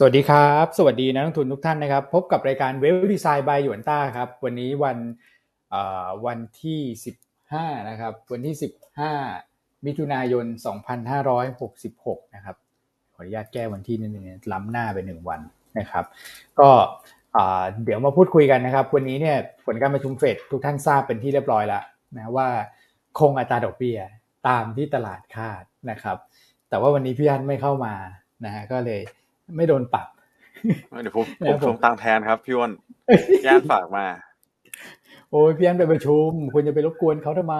สวัสดีครับ สวัสดีนักลงทุนทุกท่านนะครับ พบกับรายการเวลดีไซน์บายหยวนต้าครับ วันนี้วันวันที่ 15 นะครับ วันที่ 15 มิถุนายน 2566 นะครับ ขออนุญาตแก้วันที่นิดนึงล้ำหน้าไปหนึ่งวันนะครับ ก็เดี๋ยวมาพูดคุยกันนะครับ วันนี้เนี่ยผลการประชุมเฟดทุกท่านทราบเป็นที่เรียบร้อยแล้วนะว่าคงอัตราดอกเบี้ยตามที่ตลาดคาดนะครับ แต่ว่าวันนี้พี่อันไม่เข้ามานะฮะก็เลย ไม่โดนปรับเดี๋ยวผมผมทวงตังแทนครับพี่วอนย่านฝากมา โอ้ยพี่อันไปประชุม คุณจะไปรบกวนเขาทำไม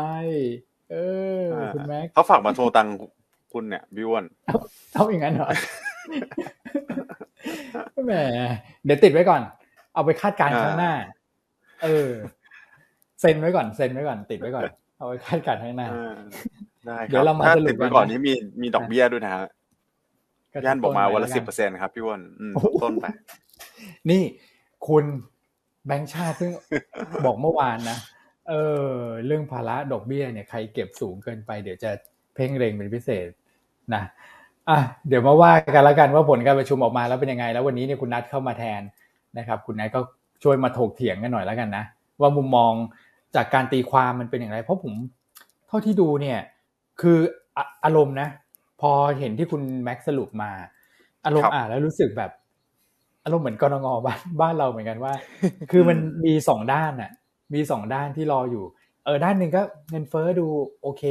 เออคุณแม็กเขาฝากมาทวงตังคุณเนี่ยพี่วอนเอาอย่างนั้นเหรอแหมเดี๋ยวติดไว้ก่อน เอาไปคาดการณ์ข้างหน้า เออเซ็นไว้ก่อนเซ็นไว้ก่อน ติดไว้ก่อน เอาไว้คาดการณ์ข้างหน้าได้ครับเดี๋ยวเรามาสรุปกันก่อนนี้มีมีดอกเบี้ยด้วยนะฮะ ย่านบอกมาวันละสิบเปอร์เซ็นครับพี่วอนต้นไปนี่คุณแบงค์ชาติเพิ่งบอกเมื่อวานนะเออเรื่องภาระดอกเบี้ยเนี่ยใครเก็บสูงเกินไปเดี๋ยวจะเพ่งเร็งเป็นพิเศษนะอะเดี๋ยวมาว่ากันแล้วกันว่าผลการประชุมออกมาแล้วเป็นยังไง แล้ววันนี้เนี่ยคุณนัทเข้ามาแทนนะครับ คุณนัทก็ช่วยมาถกเถียงกันหน่อยแล้วกันนะว่ามุมมองจากการตีความมันเป็นอย่างไร เพราะผมเท่าที่ดูเนี่ย คืออารมณ์นะ พอเห็นที่คุณแม็กสรุปมาอารมณ์อ่านแล้วรู้สึกแบบ อารมณ์เหมือนกรงงบ้านบ้านเราเหมือนกันว่า คือมันมีสองด้านอะ มีสองด้านที่รออยู่ เออด้านหนึ่งก็เงินเฟ้อดูโอเค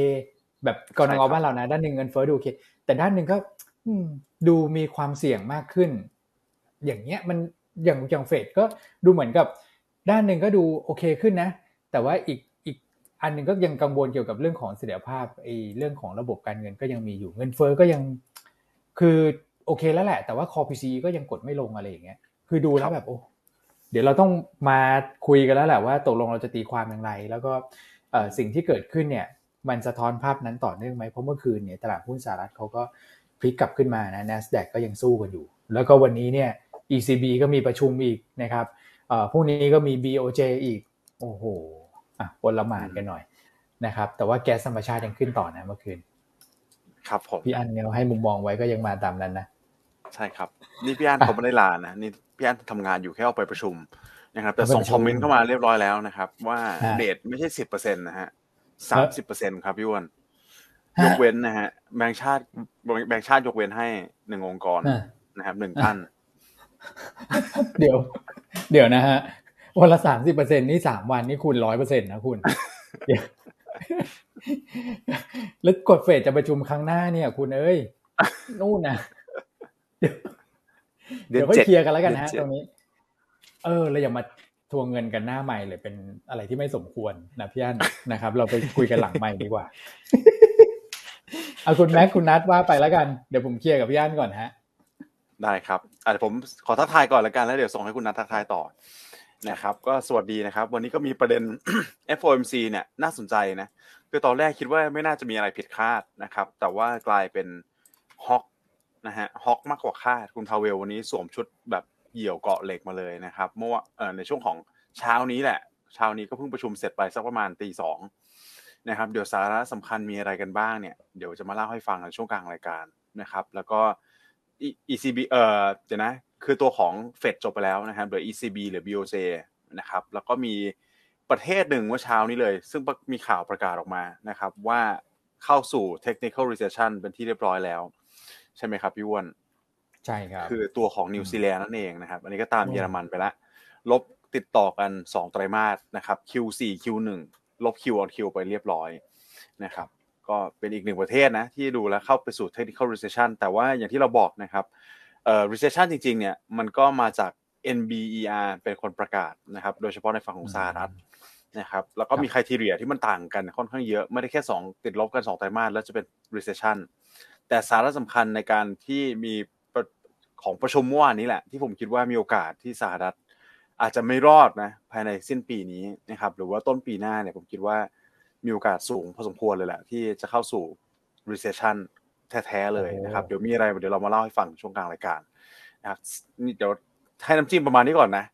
แบบกรงงบ้านเรานะ ด้านหนึ่งเงินเฟ้อดูโอเค แต่ด้านหนึ่งก็ดูมีความเสี่ยงมากขึ้น อย่างเงี้ยมันอย่างอย่างเฟดก็ดูเหมือนกับ ด้านหนึ่งก็ดูโอเคขึ้นนะ แต่ว่าอีก อันหนึ่งก็ยังกังวลเกี่ยวกับเรื่องของเสถียรภาพไอ้เรื่องของระบบการเงินก็ยังมีอยู่เงินเฟ้อก็ยังคือโอเคแล้วแหละ แต่ว่าคอพีซีก็ยังกดไม่ลงอะไรอย่างเงี้ยคือดูแล้วแบบโอ้เดี๋ยวเราต้องมาคุยกันแล้วแหละว่าตกลงเราจะตีความอย่างไร แล้วก็สิ่งที่เกิดขึ้นเนี่ย มันสะท้อนภาพนั้นต่อเนื่องไหมเพราะเมื่อคืนเนี่ยตลาดหุ้นสหรัฐเขาก็พลิกกลับขึ้นมานะ NASDAQ ก็ยังสู้กันอยู่ แล้วก็วันนี้เนี่ย ECB ก็มีประชุมอีกนะครับพรุ่งนี้ก็มี BOJ อีก โอ้โห อะวนละหมานกันหน่อยนะครับ แต่ว่าแก๊สธรรมชาติยังขึ้นต่อนะเมื่อคืน ครับผมพี่อันเนี่ยให้มุมมองไว้ก็ยังมาตามนั้นนะใช่ครับ นี่พี่อันเขาไม่ได้ลานะนี่พี่อันทำงานอยู่แค่ออกไปประชุมนะครับ แต่ส่งคอมเมนต์เข้ามาเรียบร้อยแล้วนะครับ ว่าเดทไม่ใช่สิบเปอร์เซ็นต์นะฮะสามสิบเปอร์เซ็นต์ครับพี่วันยกเว้นนะฮะแบงค์ชาติแบงค์ชาติยกเว้นให้หนึ่งองค์กรนะครับหนึ่งท่านเดี๋ยว เดี๋ยวนะฮะ วันละสามสิบเปอร์เซ็นนี่สามวันนี่คูณร้อยเปอร์เซ็นต์นะคุณแล้วกดเฟดจะประชุมครั้งหน้าเนี่ย คุณเอ้ยนู่นนะเดี๋ยวค่อยเคลียร์กันแล้วกันนะตรงนี้ เออเราอย่ามาทวงเงินกันหน้าใหม่เลยเป็นอะไรที่ไม่สมควรนะพี่อันนะครับ เราไปคุยกันหลังใหม่ดีกว่าเอาคุณแม็กคุณนัทว่าไปแล้วกันเดี๋ยวผมเคลียร์กับพี่อันก่อนฮะ ได้ครับอาจจะผมขอทักทายก่อนแล้วกันแล้วเดี๋ยวส่งให้คุณนัททักทายต่อ นะครับ ก็สวัสดีนะครับ วันนี้ก็มีประเด็น FOMC เนี่ยน่าสนใจนะคือตอนแรกคิดว่าไม่น่าจะมีอะไรผิดคาดนะครับ แต่ว่ากลายเป็นฮอกนะฮะฮอกมากกว่าคาดคุณพาเวลวันนี้สวมชุดแบบเหี่ยวเกาะเหล็กมาเลยนะครับเมื่อในช่วงของเช้านี้แหละเช้านี้ก็เพิ่งประชุมเสร็จไปสักประมาณตีสองนะครับเดี๋ยวสาระสำคัญมีอะไรกันบ้างเนี่ยเดี๋ยวจะมาเล่าให้ฟังในช่วงกลางรายการนะครับ แล้วก็ ECB เอ่อเดี๋ยวนะ คือตัวของเฟดจบไปแล้วนะครับเหลือ ECB หรือ BOJ นะครับ แล้วก็มีประเทศหนึ่งเมื่อเช้านี้เลย ซึ่งมีข่าวประกาศออกมานะครับ ว่าเข้าสู่ technical recession เป็นที่เรียบร้อยแล้ว ใช่ไหมครับพี่วอนใช่ครับ คือตัวของนิวซีแลนด์นั่นเองนะครับ อันนี้ก็ตามเยอรมันไปแล้วลบติดต่อกัน 2 ไตรมาสนะครับ Q4 Q1 ลบ Q on Q ไปเรียบร้อยนะครับ ก็เป็นอีกหนึ่งประเทศนะ ที่ดูแลเข้าไปสู่ technical recession แต่ว่าอย่างที่เราบอกนะครับ เอ่อ recession จริงๆเนี่ยมันก็มาจาก NBER เป็นคนประกาศนะครับ โดยเฉพาะในฝั่งของสหรัฐนะครับ แล้วก็มีคุณทีเรียที่มันต่างกันค่อนข้างเยอะ ไม่ได้แค่ 2 ติดลบกัน 2 ไตรมาสแล้วจะเป็น recession แต่สาระสำคัญในการที่มีของประชุมเมื่อวานนี้แหละ ที่ผมคิดว่ามีโอกาสที่สหรัฐ อาจจะไม่รอดนะภายในสิ้นปีนี้นะครับ หรือว่าต้นปีหน้าเนี่ยผมคิดว่ามีโอกาสสูงพอสมควรเลยแหละ ที่จะเข้าสู่ recession แท้ๆเลยนะครับ เดี๋ยวมีอะไรเดี๋ยวเรามาเล่าให้ฟังช่วงกลางรายการนะครับนี่เดี๋ยวให้น้ำจิ้มประมาณนี้ก่อนนะ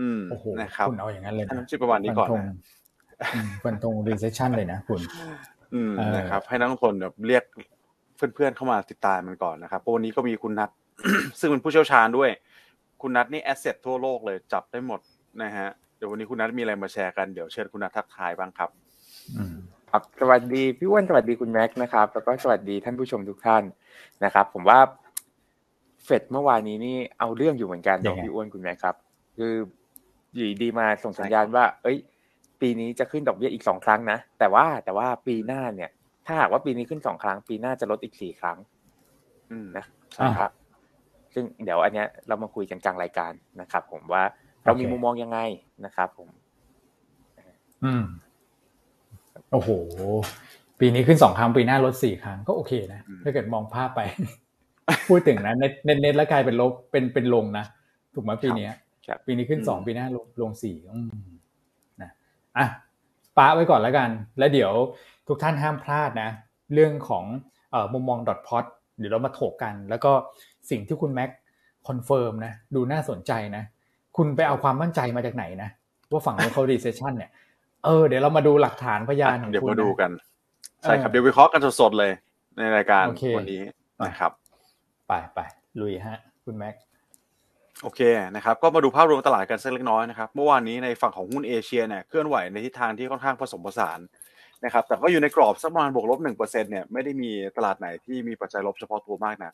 อืมนะครับคุณเอาอย่างนั้นเลยให้น้ำจิ้มประมาณนี้ก่อนนะฟันธง recession เลยนะคุณ อืมนะครับ ให้นักลงทุนแบบเรียกเพื่อนๆเข้ามาติดตามมันก่อนนะครับเพราะวันนี้ก็มีคุณนัทซึ่งเป็นผู้เชี่ยวชาญด้วย คุณนัทนี่ asset ทั่วโลกเลยจับได้หมดนะฮะเดี๋ยววันนี้คุณนัทมีอะไรมาแชร์กันเดี๋ยวเชิญคุณนัททักทายบ้างครับ ครับสวัสดีพี่อ้วนสวัสดีคุณแม็กซ์นะครับ แล้วก็สวัสดีท่านผู้ชมทุกท่านนะครับ ผมว่าเฟดเมื่อวานนี้นี่เอาเรื่องอยู่เหมือนกันยัของงไงพี่อ้วนคุณแม็กซ์ครับ คืออยู่ดีมาส่งสัญญาณว่า เอ้ย ปีนี้จะขึ้นดอกเบี้ยอีกสองครั้งนะแต่ว่าแต่ว่าปีหน้าเนี่ย ถ้าหากว่าปีนี้ขึ้นสองครั้ง ปีหน้าจะลดอีกสี่ครั้ง อืมนะใช่ครับ ซึ่งเดี๋ยวอันเนี้ยเรามาคุยกันกลางรายการนะครับ ผมว่าเรามีโอเคมุมมองยังไงนะครับ ผม อืม โอ้โห ปีนี้ขึ้นสองครั้งปีหน้าลดสี่ครั้งก็โอเคนะอืมถ้าเกิดมองภาพไป พูดถึงนะ net net net แล้วกลายเป็นลบเป็นเป็นลงนะ ถูกไหมปีเนี้ยครับปีนี้ขึ้นสองปีหน้าลงลงสี่อืมนะอะแปะไว้ก่อนแล้วกัน แล้วเดี๋ยวทุกท่านห้ามพลาดนะ เรื่องของเอ่อมุมมอง dot plot เดี๋ยวเรามาถกกัน แล้วก็สิ่งที่คุณแม็ก confirm นะ ดูน่าสนใจนะ คุณไปเอาความมั่นใจมาจากไหนนะ ว่าฝั่งนู้นเขา recession เนี่ย เออเดี๋ยวเรามาดูหลักฐานพยานของเดี๋ยวคุณมาดูนะกัน ใช่ครับเออเดี๋ยววิเคราะห์กันสดๆเลย ในรายการโอเควันนี้นะครับ ไปไปลุยฮะ คุณแม็กโอเคนะครับก็มาดูภาพรวมตลาดกันสักเล็กน้อยนะครับเมื่อวานนี้ในฝั่งของหุ้นเอเชียเนี่ยเคลื่อนไหวในทิศทางที่ค่อนข้างผสมผสานนะครับแต่ก็อยู่ในกรอบสักประมาณบวกลบหนึ่งเปอร์เซ็นต์เนี่ยไม่ได้มีตลาดไหนที่มีปัจจัยลบเฉพาะตัวมากนะ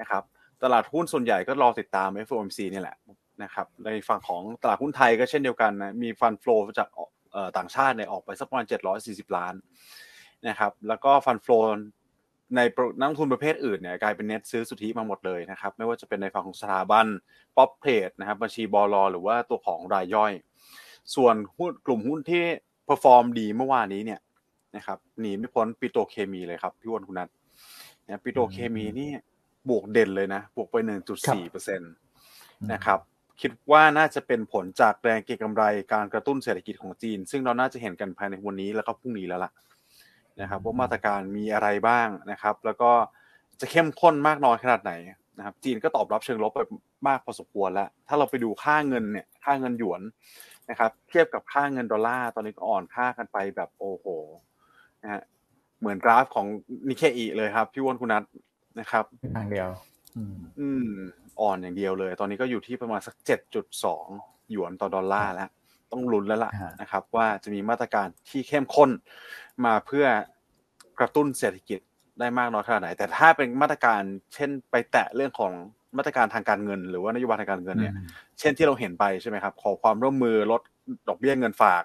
นะครับตลาดหุ้นส่วนใหญ่ก็รอติดตาม FOMC นี่แหละนะครับในฝั่งของตลาดหุ้นไทยก็เช่นเดียวกันนะมี fund flow จากเอ่อ ต่างชาติเนี่ยออกไปสักประมาณ 740 ล้านนะครับ แล้วก็ fund flow ในนักลงทุนประเภทอื่นเนี่ยกลายเป็นเน็ตซื้อสุทธิมาหมดเลยนะครับ ไม่ว่าจะเป็นในฝั่งของสถาบัน prop trade นะครับบัญชีบล.หรือว่าตัวของรายย่อย ส่วนหุ้นกลุ่มหุ้นที่ perform ดีเมื่อวานนี้เนี่ยนะครับหนีไม่พ้นปิโตเคมีเลยครับพี่อ้วนคุณนัทนะปิโตเคมีนี่บวกเด่นเลยนะ บวกไป 1.4เปอร์เซ็นต์นะครับ คิดว่าน่าจะเป็นผลจากแรงเก็งกำไรการกระตุ้นเศรษฐกิจของจีน ซึ่งเราน่าจะเห็นกันภายในวันนี้แล้วก็พรุ่งนี้แล้วล่ะนะครับว่ามาตรการมีอะไรบ้างนะครับ แล้วก็จะเข้มข้นมากน้อยขนาดไหนนะครับ จีนก็ตอบรับเชิงลบไปมากพอสมควรแล้ว ถ้าเราไปดูค่าเงินเนี่ยค่าเงินหยวนนะครับ เทียบกับค่าเงินดอลลาร์ตอนนี้ก็อ่อนค่ากันไปแบบโอ้โหนะฮะเหมือนกราฟของนิเคอีเลยครับ พี่อ้วนคุณนัทนะครับทางเดียว อืม อืมอ่อนอย่างเดียวเลย ตอนนี้ก็อยู่ที่ประมาณสักเจ็ดจุดสองหยวนต่อดอลลาร์แล้ว ต้องลุ้นแล้วล่ะฮะนะครับ ว่าจะมีมาตรการที่เข้มข้นมาเพื่อกระตุ้นเศรษฐกิจได้มากน้อยขนาดไหน แต่ถ้าเป็นมาตรการเช่นไปแตะเรื่องของมาตรการทางการเงิน หรือว่านโยบายทางการเงินเนี่ย เช่นที่เราเห็นไปใช่ไหมครับ ขอความร่วมมือลดดอกเบี้ยเงินฝาก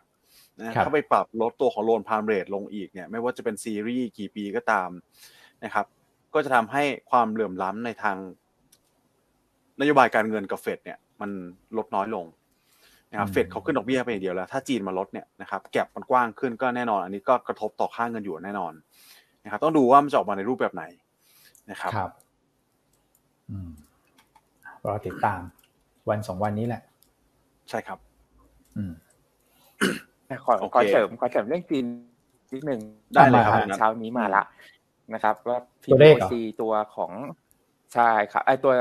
นะครับถ้าไปปรับลดตัวของโลนพามเรทลงอีกเนี่ย ไม่ว่าจะเป็นซีรีส์กี่ปีก็ตามนะครับ ก็จะทำให้ความเหลื่อมล้ำในทาง นโยบายการเงินกับเฟดเนี่ยมันลดน้อยลงนะครับอืมเฟดเขาขึ้นดอกเบี้ยไปอย่างเดียวแล้ว ถ้าจีนมาลดเนี่ยนะครับแก็บมันกว้างขึ้นก็แน่นอน อันนี้ก็กระทบต่อค่าเงินหยวนแน่นอนนะครับต้องดูว่ามันจะออกมาในรูปแบบไหนนะครับครับอืมรอติดตาม วันสองวันนี้แหละ ใช่ครับ อืมขอโอเคขอเสริมขอเสริมเรื่องจีนนิดหนึ่งได้เลยครับอ่าเช้านี้มาละนะครับ ว่าตัวเลขเหรอ PBOC ตัวของใช่ครับไอตัว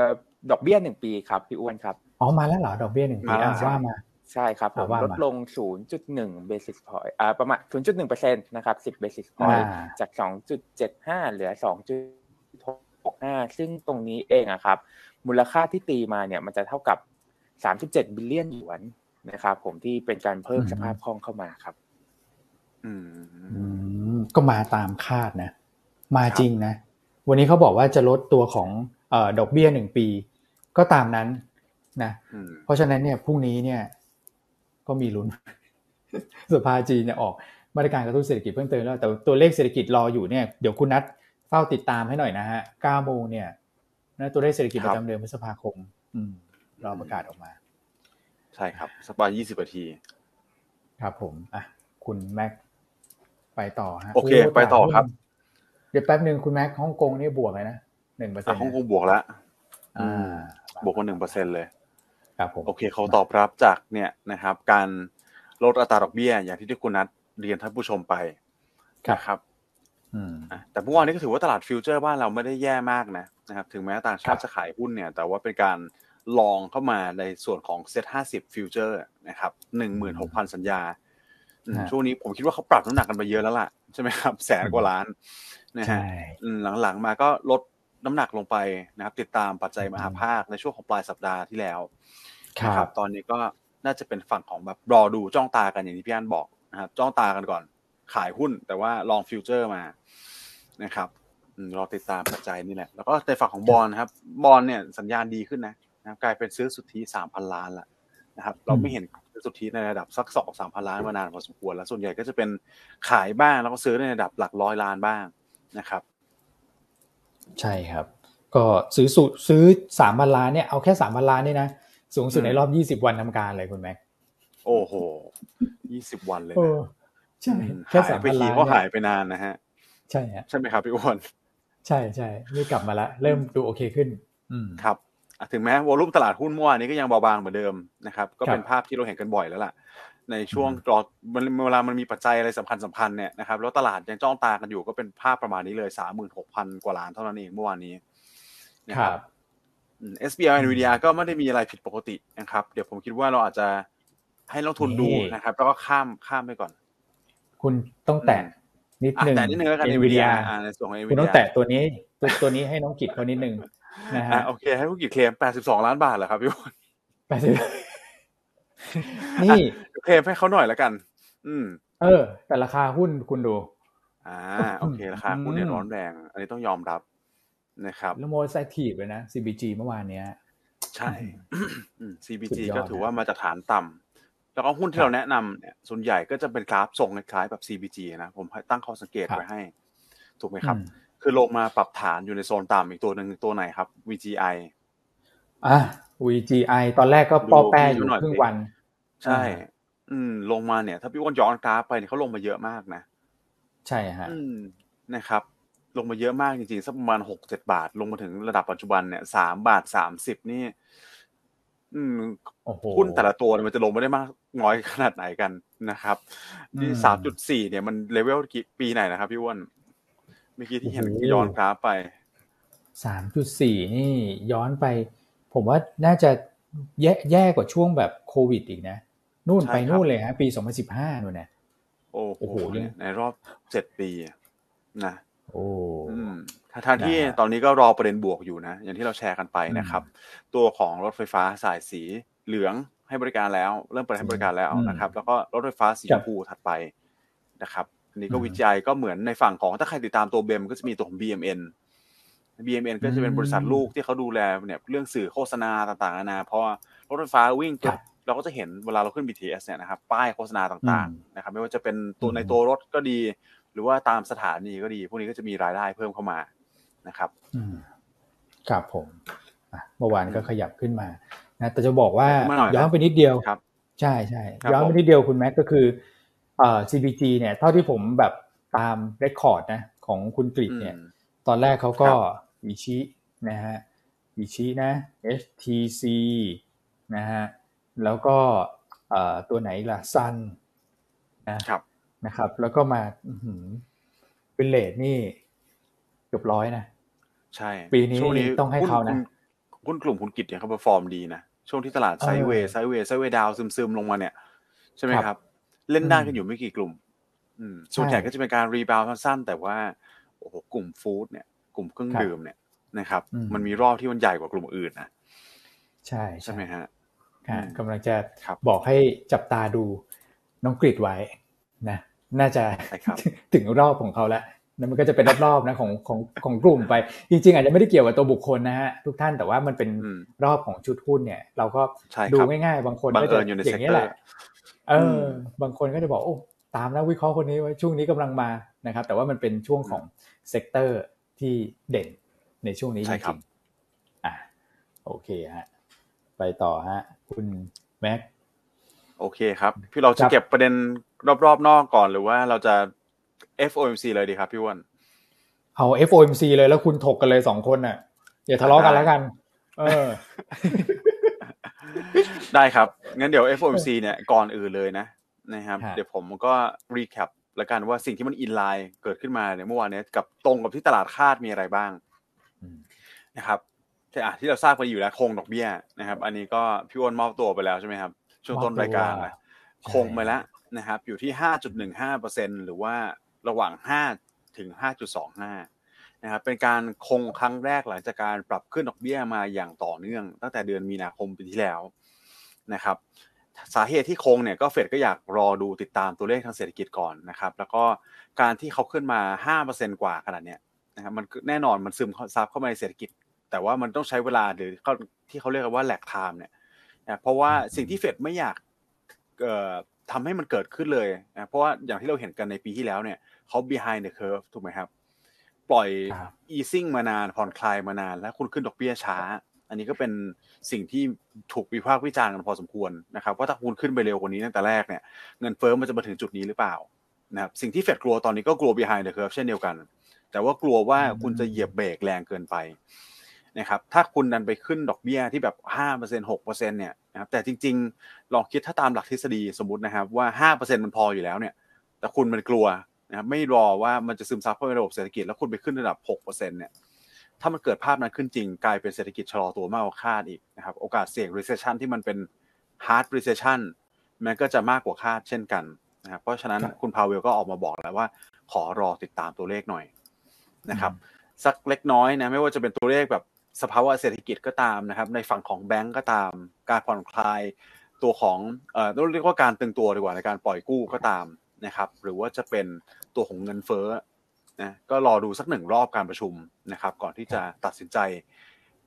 ดอกเบี้ยหนึ่งปีครับพี่อ้วนครับอ๋อมาแล้วเหรอดอกเบี้ยหนึ่งปีมาแล้วอะว่ามาใช่ครับผมอ่าว่ามาลดลง 0.1 basis point อ่าประมาณ 0.1เปอร์เซ็นต์นะครับ 10 basis point อ่าจาก 2.75 เหลือ 2.65 ซึ่งตรงนี้เองอะครับ มูลค่าที่ตีมาเนี่ยมันจะเท่ากับ 37 บิลเลียนหยวนนะครับผมที่เป็นการเพิ่มสภาพคล่องเข้ามาครับ อืมอืมก็มาตามคาดนะ มาจริงนะ วันนี้เขาบอกว่าจะลดตัวของเอ่อดอกเบี้ยหนึ่งปี ก็ตามนั้นนะอืมเพราะฉะนั้นเนี่ยพรุ่งนี้เนี่ย ก็มีลุ้นสภาจีนเนี่ยออกมาตรการกระตุ้นเศรษฐกิจเพิ่มเติมแล้วแต่ตัวเลขเศรษฐกิจรออยู่เนี่ยเดี๋ยวคุณนัทเฝ้าติดตามให้หน่อยนะฮะ9โมงเนี่ยนะตัวเลขเศรษฐกิจคปรับระจำเดือนพฤษภาคม อืมรอประกาศออกมา ใช่ครับสักประมาณยี่สิบนาที ครับผมอะคุณแม็กไปต่อฮะโอเค ไปต่อครับ เดี๋ยวแป๊บหนึ่งคุณแม็กฮ่องกงนี่บวกเลยนะหนึ่งเปอร์เซ็นอะต์ฮ่องกงบวกแล้วอ่า บวกมาหนึ่งเปอร์เซ็นเลยครับผมโอเคเขาตอบรับจากเนี่ยนะครับ การลดอัตราดอกเบี้ย อย่างที่ที่คุณนัทเรียนท่านผู้ชมไปนะครับอืมอะแต่เมื่อวานนี้ก็ถือว่าตลาดฟิวเจอร์บ้านเราไม่ได้แย่มากนะนะครับ ถึงแม้ต่างชาครับจะขายหุ้นเนี่ย แต่ว่าเป็นการ long เข้ามาในส่วนของเซ็ตห้าสิบ futures นะครับหนึ่งหมื่นหกพันสัญญาอืมช่วงนี้ผมคิดว่าเขาปรับน้ำหนักกันไปเยอะแล้วล่ะ ใช่ไหมครับ แสนกว่าล้านนะฮะใช่อืมหลังๆมาก็ลด น้ำหนักลงไปนะครับ ติดตามปัจจัยมหภาคในช่วงของปลายสัปดาห์ที่แล้วคนะรับ ตอนนี้ก็น่าจะเป็นฝั่งของแบบรอดูจ้องตากันอย่างที่พี่อันบอกนะครับจ้องตากันก่อน ขายหุ้น แต่ว่าลองฟิวเจอร์มานะครับอืมรอติดตามปัจจัยนี่แหละ แล้วก็ในฝั่งของบอลนะครับ บอลเนี่ยสัญญาณดีขึ้นนะนะครับกลายเป็นซื้อสุทธิสามพันล้านละนะครับ เราไม่เห็นซื้อสุทธิในระดับสักสองสามพันล้านมานานพอสมควรแล้วส่วนใหญ่ก็จะเป็นขายบ้างแล้วก็ซื้อในระดับหลักร้อยล้านบ้างนะครับ ใช่ครับ ก็ซื้อสุซื้อสามพันล้านเนี่ยเอาแค่สามพันล้านนี่นะสูงสุดอืมในรอบยี่สิบวันทำการเลยคุณแม็กโอ้โหยี่สิบวันเลยเอนะอใช่อืมแค่หาสายมไปพันทีล้านก็เนี่หายยไปนานนะฮะ ใช่ฮะใช่ไหมครับพี่อ้วนใช่ใช่นี่กลับมาแล้วเริ่มดูโอเคขึ้น อืมครับอะถึงแม้วอลุ่มตลาดหุ้นเมื่อวานนี้ก็ยังเบาบางเหมือนเดิมนะครับ ก็เป็นครับภาพที่เราเห็นกันบ่อยแล้วล่ะ ในช่วงอืมรอมันเวลามันมีปัจจัยอะไรสำคัญสำคัญเนี่ยนะครับแล้วตลาดยังจ้องตากันอยู่ก็เป็นภาพประมาณนี้เลยสามหมื่นหกพันกว่าล้านเท่านั้นเองเมื่อวานนี้นะคครัรับบอืม SBL Nvidia ก็ไม่ได้มีอะไรผิดปกตินะครับ เดี๋ยวผมคิดว่าเราอาจจะให้นักลงทุนดูนะครับแล้วก็ข้ามข้ามไปก่อน คุณต้องแตะนิดอะนึงแต่นิดนึงแล้วกัน Nvidia Nvidia อ่าในส่วนของคุณ Nvidia ต้องแตะตัวนี้ตัวตัวนี้ให้น้องกิจเขานิดนึงนะอะฮะโอเคให้ผู้กิจเคลม82 ล้านบาทเหรอครับพี่อ้ว นแปดสิบนี่เคลมให้เขาหน่อยแล้วกัน อืม เออ แต่ราคาหุ้นคุณดู อ่า โอเค ราคาหุ้นเนี่ยร้อนแรง อันนี้ต้องยอมรับนะครับแล้วโมไซทีฟเลยนะ CBG เมื่อวานเนี้ย ใช่อืม CBG สุดยอดก็ถือว่ามาจากฐานต่ำแล้วก็หุ้นที่เราแนะนำเนี่ยส่วนใหญ่ก็จะเป็นกราฟทรงคล้ายๆแบบ CBG นะ ผมตั้งข้อสังเกตไว้ให้ ถูกไหมครับอืมคือลงมาปรับฐานอยู่ในโซนต่ำอีกตัวหนึ่งตัวไหนครับ VGI อะ VGI ตอนแรกก็ป้อแป้อยู่ดูหน่อยครึ่งสิวัน ใช่ อืม ลงมาเนี่ย ถ้าพี่อ้วนย้อนกราฟไปเนี่ยเขาลงมาเยอะมากนะ ใช่ฮะอืมนะครับ ลงมาเยอะมากจริงๆสักประมาณหกเจ็ดบาท ลงมาถึงระดับปัจจุบันเนี่ยสามบาทสามสิบนี่ อืมโอ้โหหุ้นแต่ละตัวเนี่ยมันจะลงไม่ได้มากน้อยขนาดไหนกันนะครับที่อืมสามจุดสี่เนี่ยมันเลเวลกี่ปีไหนนะครับพี่อ้วนเมื่อกี้ที่เห็นโอ้โหย้อนกราฟไปสามจุดสี่นี่ย้อนไป ผมว่าน่าจะแย่แย่กว่าช่วงแบบโควิดอีกนะ นู่นใช่ไปครับนู่นเลยฮะ ปีสองพันสิบห้านู่นนะโอ้โอ้โหโหเนี่ยในรอบเจ็ดปีนะโอ้อืมทางที่นะฮะตอนนี้ก็รอประเด็นบวกอยู่นะ อย่างที่เราแชร์กันไปนะครับ ตัวของรถไฟฟ้าสายสีเหลืองให้บริการแล้ว เริ่มเปิดให้บริการแล้วอืมนะครับ แล้วก็รถไฟฟ้าสีคชรับมพูถัดไปนะครับอันนี้ก็อืมวิจัยก็เหมือนในฝั่งของถ้าใครติดตามตัวเบมก็จะมีตัวของ BMN BMN ก็จะเป็นอืมบริษัทลูกที่เขาดูแลเนี่ยเรื่องสื่อโฆษณาต่างๆนานาเพราะว่ารถไฟฟ้าวิ่งครับเราก็จะเห็นเวลาเราขึ้น BTS เนี่ยนะครับป้ายโฆษณาต่างอืมๆนะครับไม่ว่าจะเป็นตัวอืมในตัวรถก็ดี หรือว่าตามสถานีก็ดี พวกนี้ก็จะมีรายได้เพิ่มเข้ามานะครับอืมครับผมอะเมื่อวานก็ขยับขึ้นมานะแต่จะบอกว่าขึ้นมาหน่อยนะย้อนไปนิดเดียวครับ ใช่ใช่ครับย้อนไปผมนิดเดียวคุณแม็กก็คือเอ่อ CBG เนี่ยเท่าที่ผมแบบตาม record นะของคุณกริดเนี่ยอืมตอนแรกเขาก็ครับ ICHI นะฮะ ICHI นะ HTC นะฮะแล้วก็เอ่อตัวไหนล่ะ SUN นะครับนะครับ แล้วก็มาอื้อหือเป็น rate นี่เกือบร้อยนะ ใช่ ปีนี้ช่วงนี้ต้องให้เขานะหุ้หุ้นกลุ่มคุณกิจเนี่ยเขา perform ดีนะ ช่วงที่ตลาดเออ sideway sideway sideway down ซึมๆ ลงมาเนี่ย ใช่ไหมครับครับเล่นได้อืมกันอยู่ไม่กี่กลุ่มอืมใช่ส่วนใหญ่ก็จะเป็นการรีบาวสั้นๆแต่ว่าโอ้โหกลุ่มฟู้ดเนี่ย กลุ่มเครื่องครับดื่มเนี่ยนะครับอืมมันมีรอบที่มันใหญ่กว่ากลุ่มอื่นนะใช่ใช่ไหมฮะฮะอืมกำลังจะครับบอกให้จับตาดูน้องกริดไว้นะน่าจะใช่ครับถึงรอบของเขาแล้วแล้วมันก็จะเป็นรอบๆนะของของของกลุ่มไป จริง ๆ อาจจะไม่ได้เกี่ยวกับตัวบุคคลนะฮะทุกท่านแต่ว่ามันเป็นอืมรอบของชุดหุ้นเนี่ย เราก็ใช่ครับดูง่ายๆ บางคนบังก็เอิจะญอยู่ในอย่างนี้ยแหละ sector เอออมบางคนก็จะบอกโอ้ตามแล้ววิเคราะห์คนนี้ไว้ช่วงนี้กำลังมานะครับ แต่ว่ามันเป็นช่วงของเซกเตอร์ ที่เด่นในช่วงนี้จใช่ครัริบงๆอะโอเคฮะไปต่อฮะ คุณแม็กโอเคครับ พี่เราคจะรับเก็บประเด็นรอบๆนอกก่อนหรือว่าเราจะ FOMC เลยดีครับพี่อ้วนเอา FOMC เลยแล้วคุณถกกันเลยสองคนน่ะอย่าทะเลาะกันแล้วกัน เออ ได้ครับ งั้นเดี๋ยว FOMC เนี่ยก่อนอื่นเลยนะนะครับฮะเดี๋ยวผมก็รีแคปแล้วกันว่าสิ่งที่มันอินไลน์เกิดขึ้นมาเนี่ยเมื่อวานเนี้กับตรงกับที่ตลาดคาดมีอะไรบ้างอืมนะครับที่อะที่เราทราบกันอยู่แล้วคงดอกเบี้ยนะครับ อันนี้ก็พี่อ้วนมอบตัวไปแล้วใช่ไหมครับ ช่วงต้นรายการนะใช่คงไปแล้วนะครับ อยู่ที่ห้าจุดหนึ่งห้าเปอร์เซ็นหรือว่าระหว่างห้าถึงห้าจุดสองห้านะครับเป็นการคงครั้งแรกหลังจากการปรับขึ้นดอกเบี้ยมาอย่างต่อเนื่อง ตั้งแต่เดือนมีนาคมปีที่แล้วนะครับ สาเหตุที่คงเนี่ยก็เฟดก็อยากรอดูติดตามตัวเลขทางเศรษฐกิจก่อนนะครับ แล้วก็การที่เขาขึ้นมา 5%กว่าขนาดเนี้ยนะครับมันแน่นอนมันซึมซับเข้ามาในเศรษฐกิจ แต่ว่ามันต้องใช้เวลาหรือที่เขาเรียกว่าแลกไทม์เนี่ยนะเพราะว่าสิ่งที่เฟดไม่อยากเอ่อทำให้มันเกิดขึ้นเลยนะเพราะว่าอย่างที่เราเห็นกันในปีที่แล้วเนี่ยเขา behind the curve ถูกไหมครับ ปล่อย easing มานานผ่อนคลายมานาน แล้วคุณขึ้นดอกเบี้ยช้า อันนี้ก็เป็นสิ่งที่ถูกวิพากษ์วิจารณ์กันพอสมควรนะครับว่าถ้าคุณขึ้นไปเร็วกว่านี้ตั้งแต่แรกเนี่ยเงินเฟ้อมันจะมาถึงจุดนี้หรือเปล่านะครับสิ่งที่เฟดกลัวตอนนี้ก็กลัว behind the curve เช่นเดียวกัน แต่ว่ากลัวว่าคุณจะเหยียบเบรกแรงเกินไปนะครับถ้าคุณดันไปขึ้นดอกเบี้ยที่แบบห้าเปอร์เซ็นหกเปอร์เซ็นเนี่ยนะครับแต่จริงๆ ลองคิดถ้าตามหลักทฤษฎีสมมตินะครับว่าห้าเปอร์เซ็นมันพออยู่แล้วเนี่ยแต่คุณมันกลัวนะครับไม่รอว่ามันจะซึมซับเข้าในระบบเศรษฐกิจแล้วคุณไปขึ้นระดับหกเปอร์เซ็นเนี่ย ถ้ามันเกิดภาพนั้นขึ้นจริง กลายเป็นเศรษฐกิจชะลอตัวมากกว่าคาดอีกนะครับโอกาสเสี่ยง recession ที่มันเป็น hard recession มันก็จะมากกว่าคาดเช่นกันนะครับเพราะฉะนั้นคุณพาวเวลก็ออกมาบอกแล้วว่า ขอรอติดตามตัวเลขหน่อยนะครับ สักเล็กน้อยนะไม่ว่าจะเป็นตัวเลขแบบสภาวะเศรษฐกิจก็ตามนะครับ ในฝั่งของแบงก์ก็ตาม การผ่อนคลายตัวของเอ่อต้องเรียกว่าการตึงตัวดีกว่าในการปล่อยกู้ก็ตามนะครับ หรือว่าจะเป็นตัวของเงินเฟ้อ นะก็รอดูสักหนึ่งรอบการประชุมนะครับ ก่อนที่จะตัดสินใจ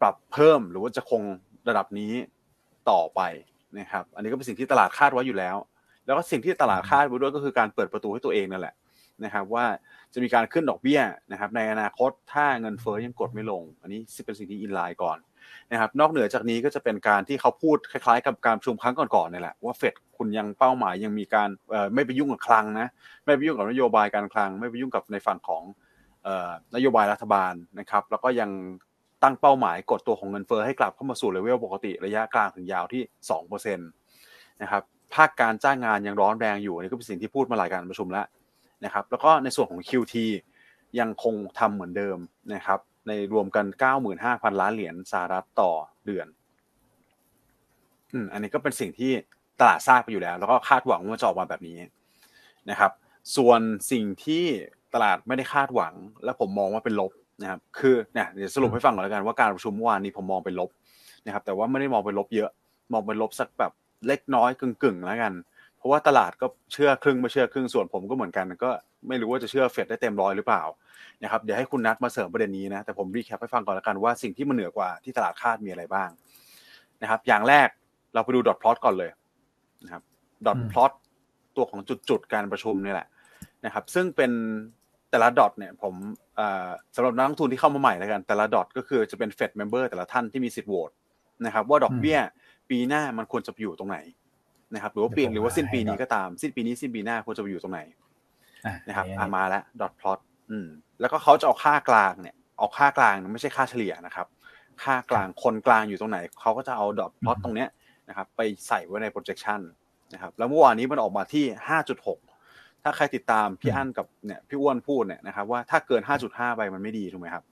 ปรับเพิ่มหรือว่าจะคงระดับนี้ต่อไปนะครับ อันนี้ก็เป็นสิ่งที่ตลาดคาดไว้อยู่แล้ว แล้วก็สิ่งที่ตลาดคาดไว้ด้วยก็คือการเปิดประตูให้ตัวเองนั่นแหละนะครับ ว่าจะมีการขึ้นดอกเบี้ยนะครับ ในอนาคตถ้าเงินเฟ้อยังกดไม่ลง อันนี้เป็นสิ่งที่อินไลน์ก่อน นะครับนอกเหนือจากนี้ก็จะเป็นการที่เขาพูดคล้ายๆ กับการประชุมครั้งก่อนๆนี่แหละว่าเฟดคุณยังเป้าหมายยังมีการไม่ไปยุ่งกับคลังนะไม่ไปยุ่งกับนโยบายการคลัง ไม่ไปยุ่งกับในฝั่งของนโยบายรัฐบาลนะครับ แล้วก็ยังตั้งเป้าหมายกดตัวของเงินเฟ้อให้กลับเข้ามาสู่เลเวลปกติระยะกลางถึงยาวที่2%นะครับภาคการจ้างงานยังร้อนแรงอยู่นี่ก็เป็นสิ่งที่พูดมาหลายการประชุมแล้วนะครับ แล้วก็ในส่วนของ QT ยังคงทำเหมือนเดิมนะครับ ในรวมกัน 95,000 ล้านเหรียญสหรัฐต่อเดือน อืมอันนี้ก็เป็นสิ่งที่ตลาดทราบไปอยู่แล้ว แล้วก็คาดหวังว่าจะออกมาแบบนี้นะครับ ส่วนสิ่งที่ตลาดไม่ได้คาดหวัง และผมมองว่าเป็นลบนะครับ คือเนี่ยเดี๋ยวสรุปให้ฟังก่อนแล้วกันว่าการประชุมเมื่อวานนี้ผมมองเป็นลบนะครับ แต่ว่าไม่ได้มองเป็นลบเยอะ มองเป็นลบสักแบบเล็กน้อยกึ่งๆแล้วกัน เพราะว่าตลาดก็เชื่อครึ่งไม่เชื่อครึ่งส่วนผมก็เหมือนกันก็ไม่รู้ว่าจะเชื่อเฟดได้เต็มร้อยหรือเปล่านะครับเดี๋ยวให้คุณนัทมาเสริมประเด็นนี้นะแต่ผมรีแคปให้ฟังก่อนแล้วกันว่าสิ่งที่มันเหนือกว่าที่ตลาดคาดมีอะไรบ้างนะครับ อย่างแรกเราไปดูดอทพลอตก่อนเลยนะครับดอทพลอตตัวของจุดๆการประชุมนี่แหละนะครับ ซึ่งเป็นแต่ละดอทเนี่ยผมสำหรับนักลงทุนที่เข้ามาใหม่แล้วกัน แต่ละ dot ก็คือจะเป็น Fed member แต่ละท่านที่มีสิทธิ์โหวตนะครับ ว่าดอกเบี้ยปีหน้ามันควรจะอยู่ตรงไหน นะครับหรือว่าปีหรือว่าสิ้นปีนี้ก็ตามสิ้นปีนี้สิ้นปีหน้าควรจะไปอยู่ตรงไหนนะครับอ่ามาแล้ว dot plot อืมแล้วก็เขาจะเอาค่ากลางเนี่ยเอาค่ากลางไม่ใช่ค่าเฉลี่ยนะครับ ค่ากลางคนกลางอยู่ตรงไหนเขาก็จะเอา dot plot ตรงเนี้ยนะครับไปใส่ไว้ใน projection นะครับแล้วเมื่อวานนี้มันออกมาที่ห้าจุดหกถ้าใครติดตามพี่อ้วนกับเนี่ยพี่อ้วนพูดเนี่ยนะครับว่าถ้าเกินห้าจุดห้าไปมันไม่ดีถูกไหมครับ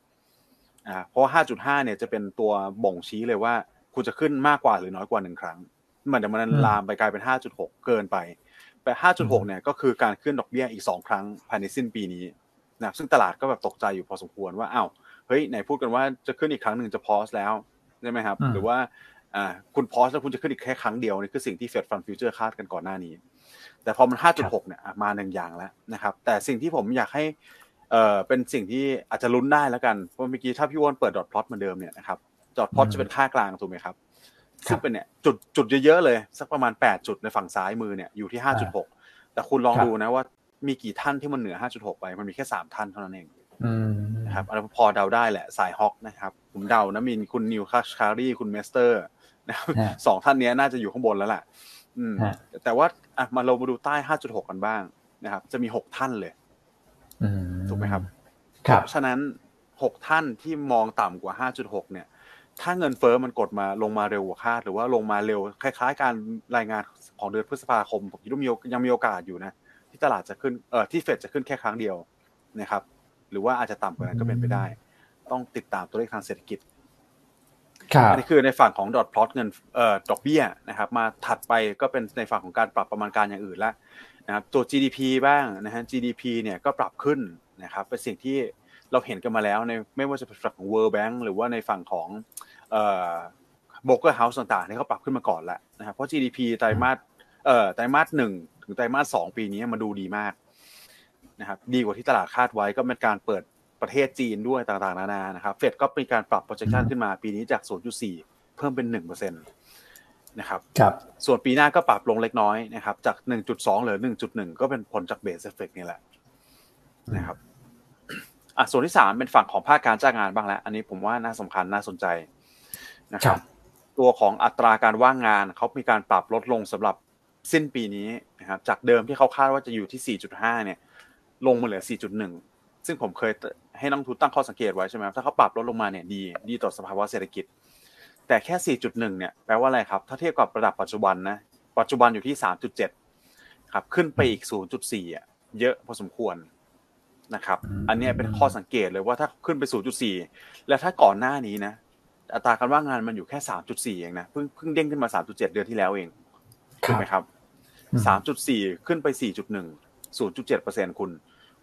อ่าเพราะห้าจุดห้าเนี่ยจะเป็นตัวบ่งชี้เลยว่าคุณจะขึ้นมากกว่าหรือน้อยกว่าหนึ่งครั้ง มันจะมันลามไปกลายเป็น 5.6 เกินไปแต่5.6 เนี่ยก็คือการขึ้นดอกเบี้ยอีก 2 ครั้งภายในสิ้นปีนี้นะซึ่งตลาดก็แบบตกใจอยู่พอสมควรว่าอ้าวเฮ้ยไหนพูดกันว่าจะขึ้นอีกครั้งหนึ่งจะ pause แล้วใช่ไหมครับ หรือว่าอ่าคุณ pause แล้วคุณจะขึ้นอีกแค่ครั้งเดียวนี่คือสิ่งที่ Fed fund futures คาดกันก่อนหน้านี้ แต่พอมัน 5.6 เนี่ยมาหนึ่งอย่างแล้วนะครับ แต่สิ่งที่ผมอยากให้เอ่อเป็นสิ่งที่อาจจะลุ้นได้แล้วกันเพราะเมื่อกี้ถ้าพี่อ้วนเปิด dot plot เหมือนเดิมเนี่ยนะครับ dot plot จะเป็นค่ากลางถูกไหมครับ ซึ่งเป็นเนี่ยจุดจุดเยอะๆเลย สักประมาณแปดจุดในฝั่งซ้ายมือเนี่ยอยู่ที่ห้าจุดหกแต่คุณลองดูนะว่ามีกี่ท่านที่มันเหนือห้าจุดหกไป มันมีแค่สามท่านเท่านั้นเองนะครับอันนี้พอเดาได้แหละสาย hawk นะครับ ผมเดานะมีคุณนีลคาชคารีคุณเมสเตอร์นะครับสองท่านนี้น่าจะอยู่ข้างบนแล้วแหละอืมแต่ว่าอะมาเรามาดูใต้ห้าจุดหกกันบ้างนะครับ จะมีหกท่านเลยถูกไหมครับเพราะฉะนั้นหกท่านที่มองต่ำกว่าห้าจุดหกเนี่ย ถ้าเงินเฟอ้อมันกดมาลงมาเร็วกว่าคาด หรือว่าลงมาเร็ว คล้าย ๆ การรายงานของเดือนพฤษภาคม ผมคิดว่ามียังมีโอกาสอยู่นะ ที่ตลาดจะขึ้นเอ่อที่เฟดจะขึ้นแค่ครั้งเดียวนะครับ หรือว่าอาจจะต่ำกว่านั้นก็เป็นไปได้ ต้องติดตามตัวเลขทางเศรษฐกิจอันนี้คือในฝั่งของดอทพลอตเงินเอ่อดอกเบี้ยนะครับ มาถัดไปก็เป็นในฝั่งของการปรับประมาณการอย่างอื่นแล้วนะครับตัว GDP บ้างนะฮะ GDP เนี่ยก็ปรับขึ้นนะครับเป็นสิ่งที่ เราเห็นกันมาแล้วในไม่ว่าจะเป็นฝั่งของ World Bank หรือว่าในฝั่งของเอ่อ broker house ต่างๆที่เขาปรับขึ้นมาก่อนแล้วนะครับเพราะ GDP ไตรมาสเอ่อไตรมาสหนึ่งถึงไตรมาสสองปีนี้มาดูดีมากนะครับดีกว่าที่ตลาดคาดไว้ก็เป็นการเปิดประเทศจีนด้วยต่างๆ นานานะครับเฟดก็มีการปรับ projection ขึ้นมาปีนี้จาก 0.4 เพิ่มเป็น1%นะครับครับส่วนปีหน้าก็ปรับลงเล็กน้อยนะครับจาก 1.2เหลือ 1.1 ก็เป็นผลจาก base effect นี่แหละนะครับ อะส่วนที่สามเป็นฝั่งของภาคการจ้างงานบ้างแล้ว อันนี้ผมว่าน่าสำคัญน่าสนใจนะคครับตัวของอัตราการว่างงานเขามีการปรับลดลงสำหรับสิ้นปีนี้นะครับ จากเดิมที่เขาคาดว่าจะอยู่ที่ 4.5 เนี่ย ลงมาเหลือ 4.1 ซึ่งผมเคยให้นักลงทุนตั้งข้อสังเกตไว้ใช่ไหมครับถ้าเขาปรับลดลงมาเนี่ยดี ดีต่อสภาวะเศรษฐกิจ แต่แค่ 4.1 เนี่ยแปลว่าอะไรครับ ถ้าเทียบกับระดับปัจจุบันนะ ปัจจุบันอยู่ที่ 3.7 ครับ ขึ้นไปอีก 0.4 อะ เยอะพอสมควร นะครับอืมอันเนี้ยเป็นข้อสังเกตเลยว่าถ้าขึ้นไป0.4แล้วถ้าก่อนหน้านี้นะอัตราการว่างงานมันอยู่แค่ 3.4 เองนะเพิ่งเพิ่งเด้งขึ้นมา 3.7 เดือนที่แล้วเองคถูกบไหมครับอืมสามจุดสี่ขึ้นไปสี่จุดหนึ่งศูนย์จุดเจ็ดเปอร์เซ็นคุณ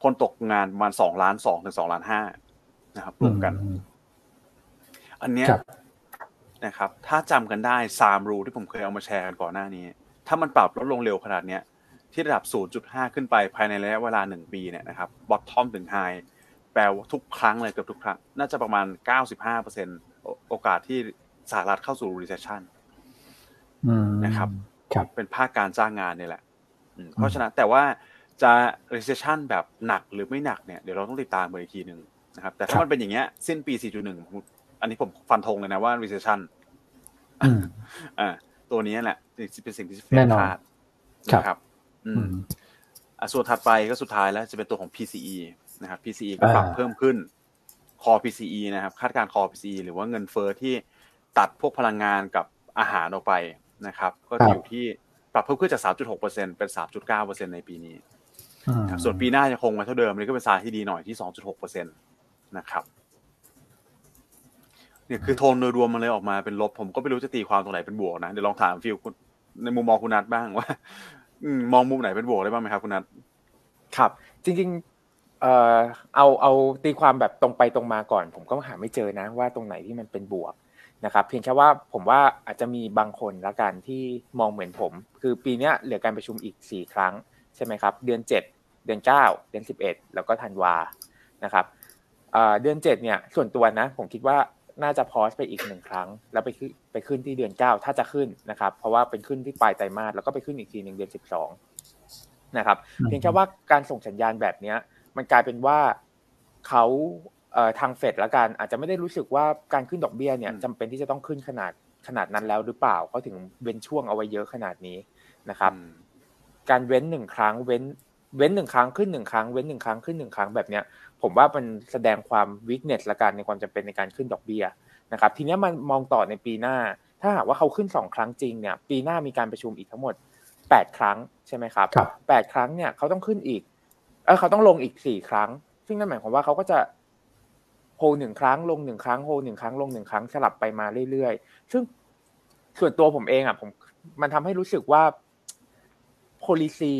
คนตกงานประมาณสองล้านสองถึงสองล้านห้านะครับรวมกันอืมอันเนี้ยครับนะครับ ถ้าจำกันได้ Sahm Rule ที่ผมเคยเอามาแชร์กันก่อนหน้านี้ ถ้ามันปรับลดลงเร็วขนาดเนี้ย ที่ระดับ 0.5 ขึ้นไปภายในระยะเวลาหนึ่งปีเนี่ยนะครับ bottom ถึง high แปลว่าทุกครั้งเลยเกือบทุกครั้ง น่าจะประมาณ 95%โอกาสที่สหรัฐเข้าสู่ recession อืมนะครับครับ เป็นภาคการจ้างงานนี่แหละอืมเพราะฉะนั้นแต่ว่าจะ recession แบบหนักหรือไม่หนักเนี่ยเดี๋ยวเราต้องติดตามกันอีกทีหนึ่งนะครับ แต่ถ้ามันเป็นอย่างเงี้ยสิ้นปี 4.1ผมอันนี้ผมฟันธงเลยนะว่า recession อืมอ่าตัวนี้แหละเป็นสิ่งที่เฟแน่ดนอนคาดครับนะครับ อือืมมอะส่วนถัดไปก็สุดท้ายแล้วจะเป็นตัวของ PCE นะครับ PCE ก็ปรับอ่าเพิ่มขึ้น core PCE นะครับ คาดการณ์ core PCE หรือว่าเงินเฟอ้อที่ตัดพวกพลังงานกับอาหารออกไปนะครับ ก็จะอยู่ที่ปรับเพิ่มขึ้นจาก 3.6%เป็น 3.9%ในปีนี้อืมครับส่วนปีหน้ายังคงไว้เท่าเดิมนี่ก็เป็นสายที่ดีหน่อยที่ 2.6%นะครับเนี่ยคือโทนโดยรวมมันเลยออกมาเป็นลบ ผมก็ไม่รู้จะตีความตรงไหนเป็นบวกนะ เดี๋ยวลองถามฟิลคุณในมุมมองคุณนัทบ้างว่าอื มองมุมไหนเป็นบวกได้บ้างไหมครับคุณนัทครับ จริงๆเอ่อเอาเอาตีความแบบตรงไปตรงมาก่อน ผมก็หาไม่เจอนะ ว่าตรงไหนที่มันเป็นบวกนะครับ เพียงแค่ว่าผมว่าอาจจะมีบางคนละกันที่มองเหมือนผม คือปีนี้เหลือการประชุมอีกสี่ครั้งใช่ไหมครับ เดือนเจ็ดเดือนเก้าเดือนสิบเอ็ดแล้วก็ธันวานะครับเอ่อเดือนเจ็ดเนี่ยส่วนตัวนะ ผมคิดว่า น่าจะพอสไปอีกหนึ่งครั้ง แล้วไปขึ้นไปขึ้นที่เดือนเก้าถ้าจะขึ้นนะครับ เพราะว่าเป็นขึ้นที่ปลายไตรมาสแล้วก็ไปขึ้นอีกทีหนึ่งเดือนสิบสองนะครับอืมเพียงแค่ว่าการส่งสัญญาณแบบเนี้ย มันกลายเป็นว่าเขาเอ่อทางเฟดละกัน อาจจะไม่ได้รู้สึกว่าการขึ้นดอกเบี้ยเนี่ยอืมจำเป็นที่จะต้องขึ้นขนาดขนาดนั้นแล้วหรือเปล่าเขาถึงเว้นช่วงเอาไว้เยอะขนาดนี้นะครับอืมการเว้นหนึ่งครั้งเว้น เว้นหนึ่งครั้งขึ้นหนึ่งครั้งเว้นหนึ่งครั้งขึ้นหนึ่งครั้งแบบเนี้ยผมว่ามันแสดงความวิกเนสละกันในความจำเป็นในการขึ้นดอกเบี้ยนะครับทีเนี้ยมันมองต่อในปีหน้า ถ้าหากว่าเขาขึ้นสองครั้งจริงเนี่ยปีหน้ามีการประชุมอีกทั้งหมดแปดครั้งใช่ไหมครับครับแปดครั้งเนี่ยเขาต้องขึ้นอีกเออเขาต้องลงอีกสี่ครั้ง ซึ่งนั่นหมายความว่าเขาก็จะโฮหนึ่งครั้งลงหนึ่งครั้งโฮหนึ่งครั้งลงหนึ่งครั้งสลับไปมาเรื่อยๆ ซึ่งส่วนตัวผมเองอะผมมันทำให้รู้สึกว่า policy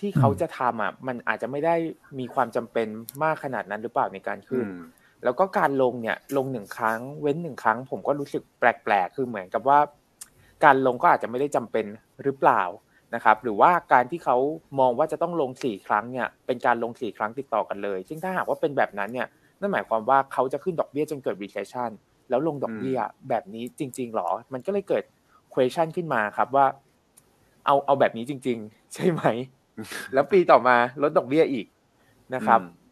ที่เขาจะทำอะมันอาจจะไม่ได้มีความจำเป็นมากขนาดนั้นหรือเปล่าในการอืขึ้นมแล้วก็การลงเนี่ยลงหนึ่งครั้ง เว้นหนึ่งครั้ง ผมก็รู้สึกแปลกๆ คือเหมือนกับว่า การลงก็อาจจะไม่ได้จำเป็นหรือเปล่านะครับ หรือว่าการที่เขามองว่าจะต้องลงสี่ครั้งเนี่ยเป็นการลงสี่ครั้งติดต่อกันเลย ซึ่งถ้าหากว่าเป็นแบบนั้นเนี่ยนั่นหมายความว่าเขาจะขึ้นดอกเบี้ยจนเกิด recession แล้วลงดอกเบี้ยแบบนี้จริง ๆหรอ มันก็เลยเกิด question ขึ้นมาครับว่า เอาเอาแบบนี้จริง ๆ ใช่ไหม แล้วปีต่อมาลดดอกเบี้ยอีกนะครับอืม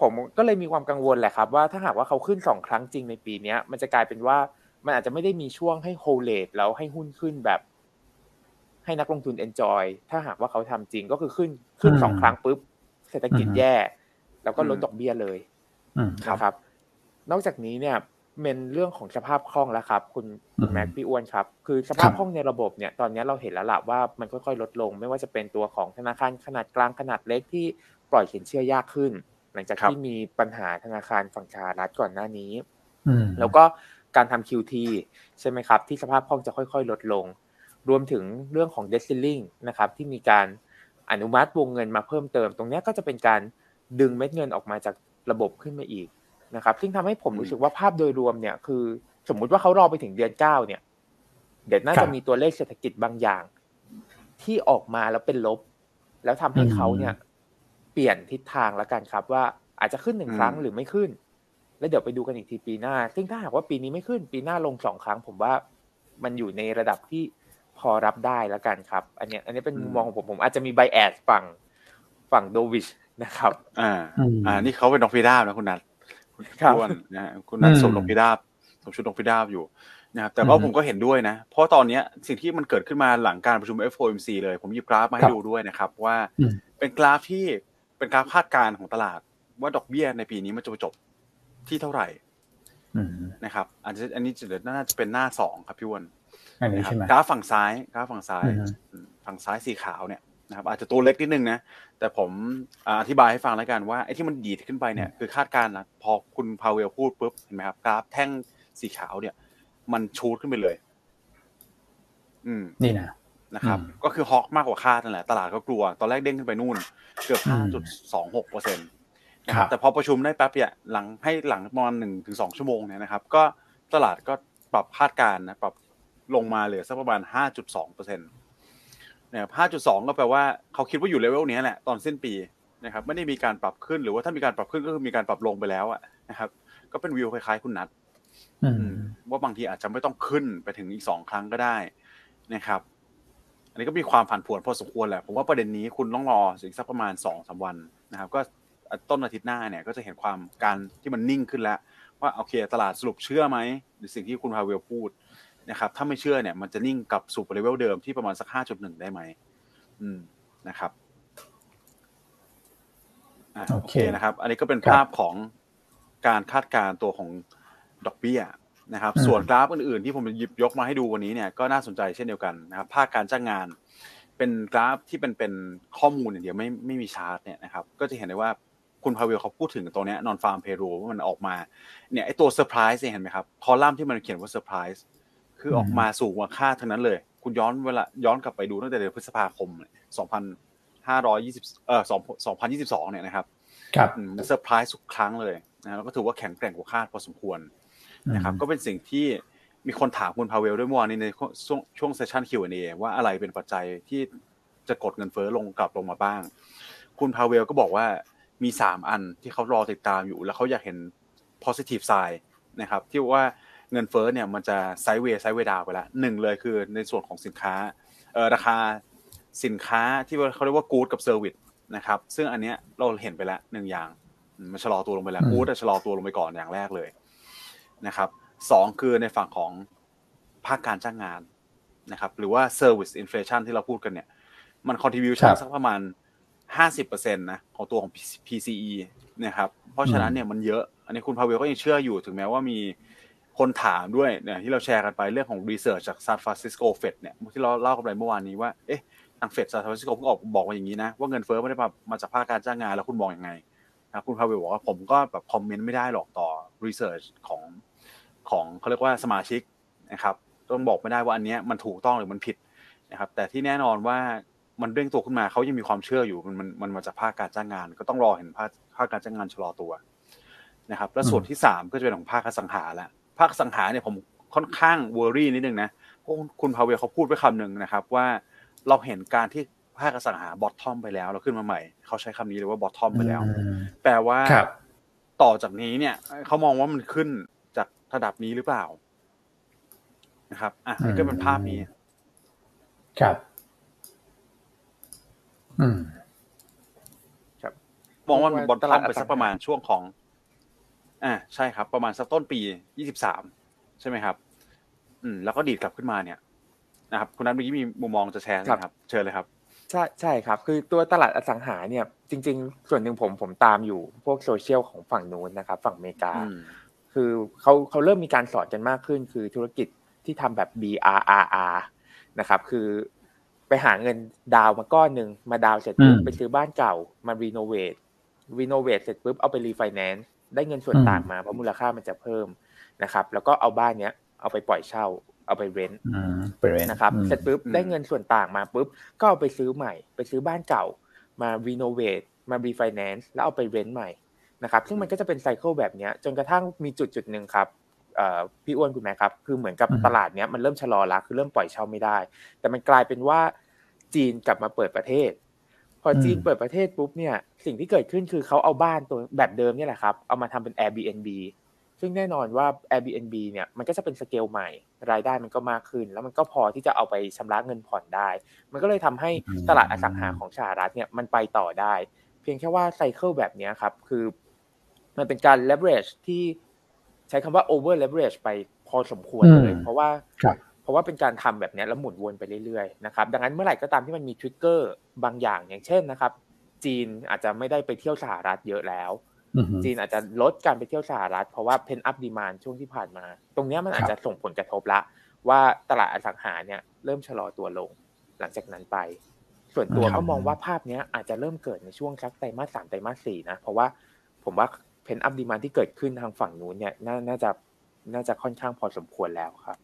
ผมก็เลยมีความกังวลแหละครับว่าถ้าหากว่าเขาขึ้นสองครั้งจริงในปีเนี้ย มันจะกลายเป็นว่ามันอาจจะไม่ได้มีช่วงให้โฮเลตแล้วให้หุ้นขึ้นแบบ ให้นักลงทุน enjoy ถ้าหากว่าเขาทำจริงก็คือขึ้นขึ้นอืมสองครั้งปุ๊บเศรษฐกิจอืมแย่ แล้วก็ลดอืมดอกเบี้ยเลยอืมนะครับ นอกจากนี้เนี่ย เป็นเรื่องของสภาพคล่องแล้วครับ คุณคุณอืมแม็กพี่อ้วนครับ คือสภาพครับคล่องในระบบเนี่ยตอนนี้เราเห็นแล้วล่ะว่ามันค่อยๆลดลง ไม่ว่าจะเป็นตัวของธนาคารขนาดกลางขนาดเล็กที่ปล่อยสินเชื่อยากขึ้น หลังจากครับที่มีปัญหาธนาคารฝั่งสหรัฐก่อนหน้านี้อืมแล้วก็การทำ QT ใช่ไหมครับ ที่สภาพคล่องจะค่อยๆ ลดลง รวมถึงเรื่องของ debt ceiling นะครับที่มีการอนุมัติวงเงินมาเพิ่มเติม ตรงเนี้ยก็จะเป็นการดึงเม็ดเงินออกมาจากระบบขึ้นมาอีก นะครับ ซึ่งทำให้ผมรู้สึกว่าภาพโดยรวมเนี่ยคือ สมมุติว่าเขารอไปถึงเดือนเก้าเนี่ยเดี๋ยวน่าจะมีตัวเลขเศรษฐกิจบางอย่าง ที่ออกมาแล้วเป็นลบ แล้วทำให้เขาเนี่ย เปลี่ยนทิศทางแล้วกันครับ ว่าอาจจะขึ้นหนึ่งครั้งหรือไม่ขึ้น แล้วเดี๋ยวไปดูกันอีกทีปีหน้า ซึ่งถ้าหากว่าปีนี้ไม่ขึ้น ปีหน้าลงสองครั้ง ผมว่ามันอยู่ในระดับที่พอรับได้แล้วกันครับ อันนี้อันนี้เป็นมุมมองของผมผมอาจจะมีไบแอสฝั่งฝั่งโดวิชนะครับ อ่า อ่า นี่เขาเป็นนกพิราบนะคุณนัท คุณครับอ้วนนะฮะคุณนัทสวมนกพิราบสวมชุดนกพิราบอยู่นะครับแต่ก็ผมก็เห็นด้วยนะ เพราะตอนเนี้ยสิ่งที่มันเกิดขึ้นมาหลังการประชุม FOMC เลย ผมหยิบกราฟมาให้ดูด้วยนะครับ ว่าเป็นกราฟที่เป็นกราฟคาดการณ์ของตลาด ว่าดอกเบี้ยในปีนี้มันจะจบที่เท่าไหร่นะครับอันนี้อันนี้จะน่าจะเป็นหน้าสองครับพี่อ้วนอันนี้ใช่ไหมกราฟฝั่งซ้ายกราฟฝั่งซ้าย ฝั่งซ้ายสีขาวเนี่ย นะครับอาจจะตัวเล็กนิดนึงนะแต่ผมอธิบายให้ฟังแล้วกันว่าไอ้ที่มันดีดขึ้นไปเนี่ยคือคาดการณ์นะพอคุณพาเวลพูดปุ๊บเห็นไหมครับกราฟแท่งสีขาวเนี่ย มันชูดขึ้นไปเลย อืมนี่นะนะครับ ก็คือฮอกมากกว่าคาดนั่นแหละ ตลาดก็กลัว ตอนแรกเด้งขึ้นไปนู่น เกือบ 5.26เปอร์เซ็นต์นะครับแต่พอประชุมได้แป๊บเนี่ยหลังให้หลังประมาณหนึ่งถึงสองชั่วโมงเนี่ยนะครับ ก็ตลาดก็ปรับคาดการณ์นะปรับลงมาเหลือสักประมาณ 5.2เปอร์เซ็นต์ นะครับ5.2 ก็แปลว่าเขาคิดว่าอยู่เลเวลนี้แหละตอนสิ้นปีนะครับไม่ได้มีการปรับขึ้นหรือว่าถ้ามีการปรับขึ้นก็คือมีการปรับลงไปแล้วอะนะครับก็เป็นวิวคล้ายๆคุณนัทว่าบางทีอาจจะไม่ต้องขึ้นไปถึงอีกสองครั้งก็ได้นะครับ อันนี้ก็มีความผันผวนพอสมควรแหละผมว่าประเด็นนี้คุณต้องรออีกสักประมาณสองสาวันนะครับ ก็ต้นอาทิตย์หน้าเนี่ยก็จะเห็นความการที่มันนิ่งขึ้นแล้ว ว่าโอเค ตลาดสรุปเชื่อไหมหรือสิ่งที่คุณพาเวลพูด นะครับถ้าไม่เชื่อเนี่ยมันจะนิ่งกลับสู่เลเวลเดิมที่ประมาณสักห้าจุดหนึ่งได้ไหมอืมนะครับโอเคนะครับ อันนี้ก็เป็นภาพของการคาดการตัวของดอกเบี้ยนะครับ ส่วนกราฟอื่นๆ ที่ผมหยิบยกมาให้ดูวันนี้เนี่ยก็น่าสนใจเช่นเดียวกันนะครับภาคการจ้างงาน เป็นกราฟที่เป็นเป็นข้อมูลอย่างเดียวไม่ไม่มีชาร์ตเนี่ยนะครับ ก็จะเห็นได้ว่าคุณพาเวลเขาพูดถึงตัวนี้ nonfarm payroll ว่ามันออกมาเนี่ยไอตัวเซอร์ไพรส์เห็นไหมครับคอลัมน์ที่มันเขียนว่าเซอร์ไพรส์ คือออกมาสูงกว่าคาดทั้งนั้นเลย คุณย้อนเวลาย้อนกลับไปดูตั้งแต่เดือนพฤษภาคม2520เอ่อ2022 เนี่ยนะครับครับมันเซอร์ไพรส์ทุกครั้งเลยนะแล้วก็ถือว่าแข็งแกร่งกว่าคาดพอสมควรนะครับ ก็เป็นสิ่งที่มีคนถามคุณพาเวลด้วยเมื่อวานนี้ในช่วงช่วง session Q&A ว่าอะไรเป็นปัจจัยที่จะกดเงินเฟ้อลงกลับลงมาบ้าง คุณพาเวลก็บอกว่ามีสามอันที่เขารอติดตามอยู่ แล้วเขาอยากเห็น positive side นะครับ ที่ว่า เงินเฟ้อเนี่ยมันจะ sideway sideway down ไปละหนึ่งเลยคือในส่วนของสินค้าเออราคาสินค้าที่เขาเรียกว่า goods กับ service นะครับซึ่งอันเนี้ยเราเห็นไปแล้วหนึ่งอย่างมันชะลอตัวลงไปแล้วกู๊ดชะลอตัวลงไปก่อนอย่างแรกเลยนะครับสองคือในฝั่งของภาคการจ้างงานนะครับหรือว่า service inflation ที่เราพูดกันเนี่ย มัน contribution สักประมาณห้าสิบเปอร์เซ็นต์นะของตัวของ PCE นะครับเพราะฉะนั้นเนี่ยมันเยอะ อันนี้คุณพาเวลก็ยังเชื่ออยู่ถึงแม้ว่ามี คนถามด้วยเนี่ยที่เราแชร์กันไปเรื่องของ research จากซานฟรานซิสโกเฟดเนี่ยที่เราเล่ากันไปเมื่อวานนี้ว่าเอ๊ะทางเฟดซานฟรานซิสโกเพิ่งออกบอกมาอย่างนี้นะว่าเงินเฟ้อไม่ได้มามาจากภาคการจ้างงานแล้วคุณมองยังไงนะคุณพาเวลบอกว่าผมก็แบบคอมเมนต์ไม่ได้หรอกต่อรีเสิร์ชของของเขาเรียกว่าสมาชิกนะครับต้องบอกไม่ได้ว่าอันนี้มันถูกต้องหรือมันผิดนะครับแต่ที่แน่นอนว่ามันเร่งตัวขึ้นมาเขายังมีความเชื่ออยู่มันมันมันมาจากภาคการจ้างงาน ก็ต้องรอเห็นภาคภาคการจ้างงานชะลอตัวนะครับ แล้วส่วนที่สามก็จะเป็นของภาคสังหาละ ภาคอสังหาเนี่ยผมค่อนข้างเวอรี่นิดนึงนะเพราะคุณพาเวลเขาพูดไว้คำหนึ่งนะครับ ว่าเราเห็นการที่ภาคอสังหาบอททอมไปแล้วเราขึ้นมาใหม่ เขาใช้คำนี้เลยว่าบอททอมไปแล้ว แปลว่าต่อจากนี้เนี่ยเขามองว่ามันขึ้นจากระดับนี้หรือเปล่านะครับ อะนี่ก็เป็นภาพนี้ ครับ อืม ครับมองว่ามันบอลตลาดไปสักประมาณช่วงของ อ่าใช่ครับ ประมาณสักต้นปียี่สิบสามใช่ไหมครับ อืมแล้วก็ดีดกลับขึ้นมาเนี่ยนะครับคุณนัทเมื่อกี้มีมุมมองจะแชร์นะครับ เชิญเลยครับ ใช่ใช่ครับ คือตัวตลาดอสังหาเนี่ย จริง ๆ ส่วนหนึ่งผมผมตามอยู่พวกโซเชียลของฝั่งนู้นนะครับ ฝั่งอเมริกา คือเขาเขาเริ่มมีการสอนกันมากขึ้น คือธุรกิจที่ทำแบบ BRRR นะครับ คือไปหาเงินดาวน์มาก้อนหนึ่งมาดาวน์เสร็จปุ๊บไปซื้อบ้านเก่ามา renovate renovate เสร็จปุ๊บเอาไปรีไฟแนนซ์ ได้เงินส่วนต่างมาเพราะมูลค่ามันจะเพิ่มนะครับ แล้วก็เอาบ้านเนี้ยเอาไปปล่อยเช่า เอาไป rent นะครับเสร็จปุ๊บได้เงินส่วนต่างมาปุ๊บก็เอาไปซื้อใหม่ ไปซื้อบ้านเก่า มา renovate มารีไฟแนนซ์แล้วเอาไป rent ใหม่นะครับ ซึ่งมันก็จะเป็น cycle แบบนี้จนกระทั่งมีจุดจุดหนึ่งครับพี่อ้วนคุณแม่ครับ คือเหมือนกับตลาดเนี้ยมันเริ่มชะลอละคือเริ่มปล่อยเช่าไม่ได้ แต่มันกลายเป็นว่าจีนกลับมาเปิดประเทศ พอจีนเปิดประเทศปุ๊บเนี่ย สิ่งที่เกิดขึ้นคือเขาเอาบ้านตัวแบบเดิมเนี่ยแหละครับ เอามาทำเป็น Airbnb ซึ่งแน่นอนว่า Airbnb เนี่ยมันก็จะเป็นสเกลใหม่ รายได้มันก็มากขึ้น แล้วมันก็พอที่จะเอาไปชำระเงินผ่อนได้ มันก็เลยทำให้ตลาดอสังหาของสหรัฐเนี่ยมันไปต่อได้ เพียงแค่ว่าไซเคิลแบบนี้ครับ คือ มันเป็นการ leverage ที่ใช้คำว่า over leverage ไปพอสมควรเลย เพราะว่าเพ ราะว่าเป็นการทำแบบนี้แล้วหมุนวนไปเรื่อยๆนะครับดังนั้นเมื่อไหร่ก็ตามที่มันมีทริกเกอร์บางอย่างอย่างเช่นนะครับ จีนอาจจะไม่ได้ไปเที่ยวสหรัฐเยอะแล้ว จีนอาจจะลดการไปเที่ยวสหรัฐ เพราะว่าเพนอัพดีมานช่วงที่ผ่านมา ตรงนี้มันอาจจะส่งผลกระทบละ ว่าตลาดอสังหาเนี่ยเริ่มชะลอตัวลง หลังจากนั้นไป ส่วนตัวก็มองว่าภาพนี้อาจจะเริ่มเกิดในช่วงสักไตรมาสสามไตรมาสสี่นะเพราะว่าผมว่าเพนอัพดีมานที่เกิดขึ้นทางฝั่งนู้นเนี่ยน่าจะน่าจะค่อนข้างพอสมควรแล้วครับ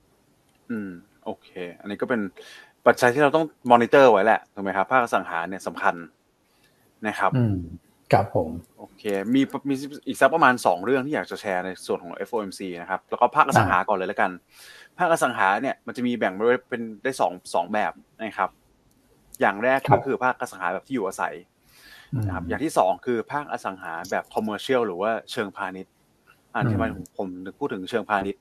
อืม โอเค อันนี้ก็เป็นปัจจัยที่เราต้องมอนิเตอร์ไว้แหละถูกไหมครับภาคอสังหาเนี่ยสำคัญนะครับ อืมครับผม โอเค มีมีอีกสักประมาณสองเรื่องที่อยากจะแชร์ในส่วนของ FOMC นะครับ แล้วก็ภาคอสังหาก่อนเลยแล้วกัน ภาคอสังหาเนี่ยมันจะมีแบ่งเป็นได้สองสองแบบนะครับ อย่างแรกก็คือภาคอสังหาแบบที่อยู่อาศัยนะครับอย่างที่สองคือภาคอสังหาแบบ commercial หรือว่าเชิงพาณิชย์อันที่มันผมพูดถึงเชิงพาณิชย์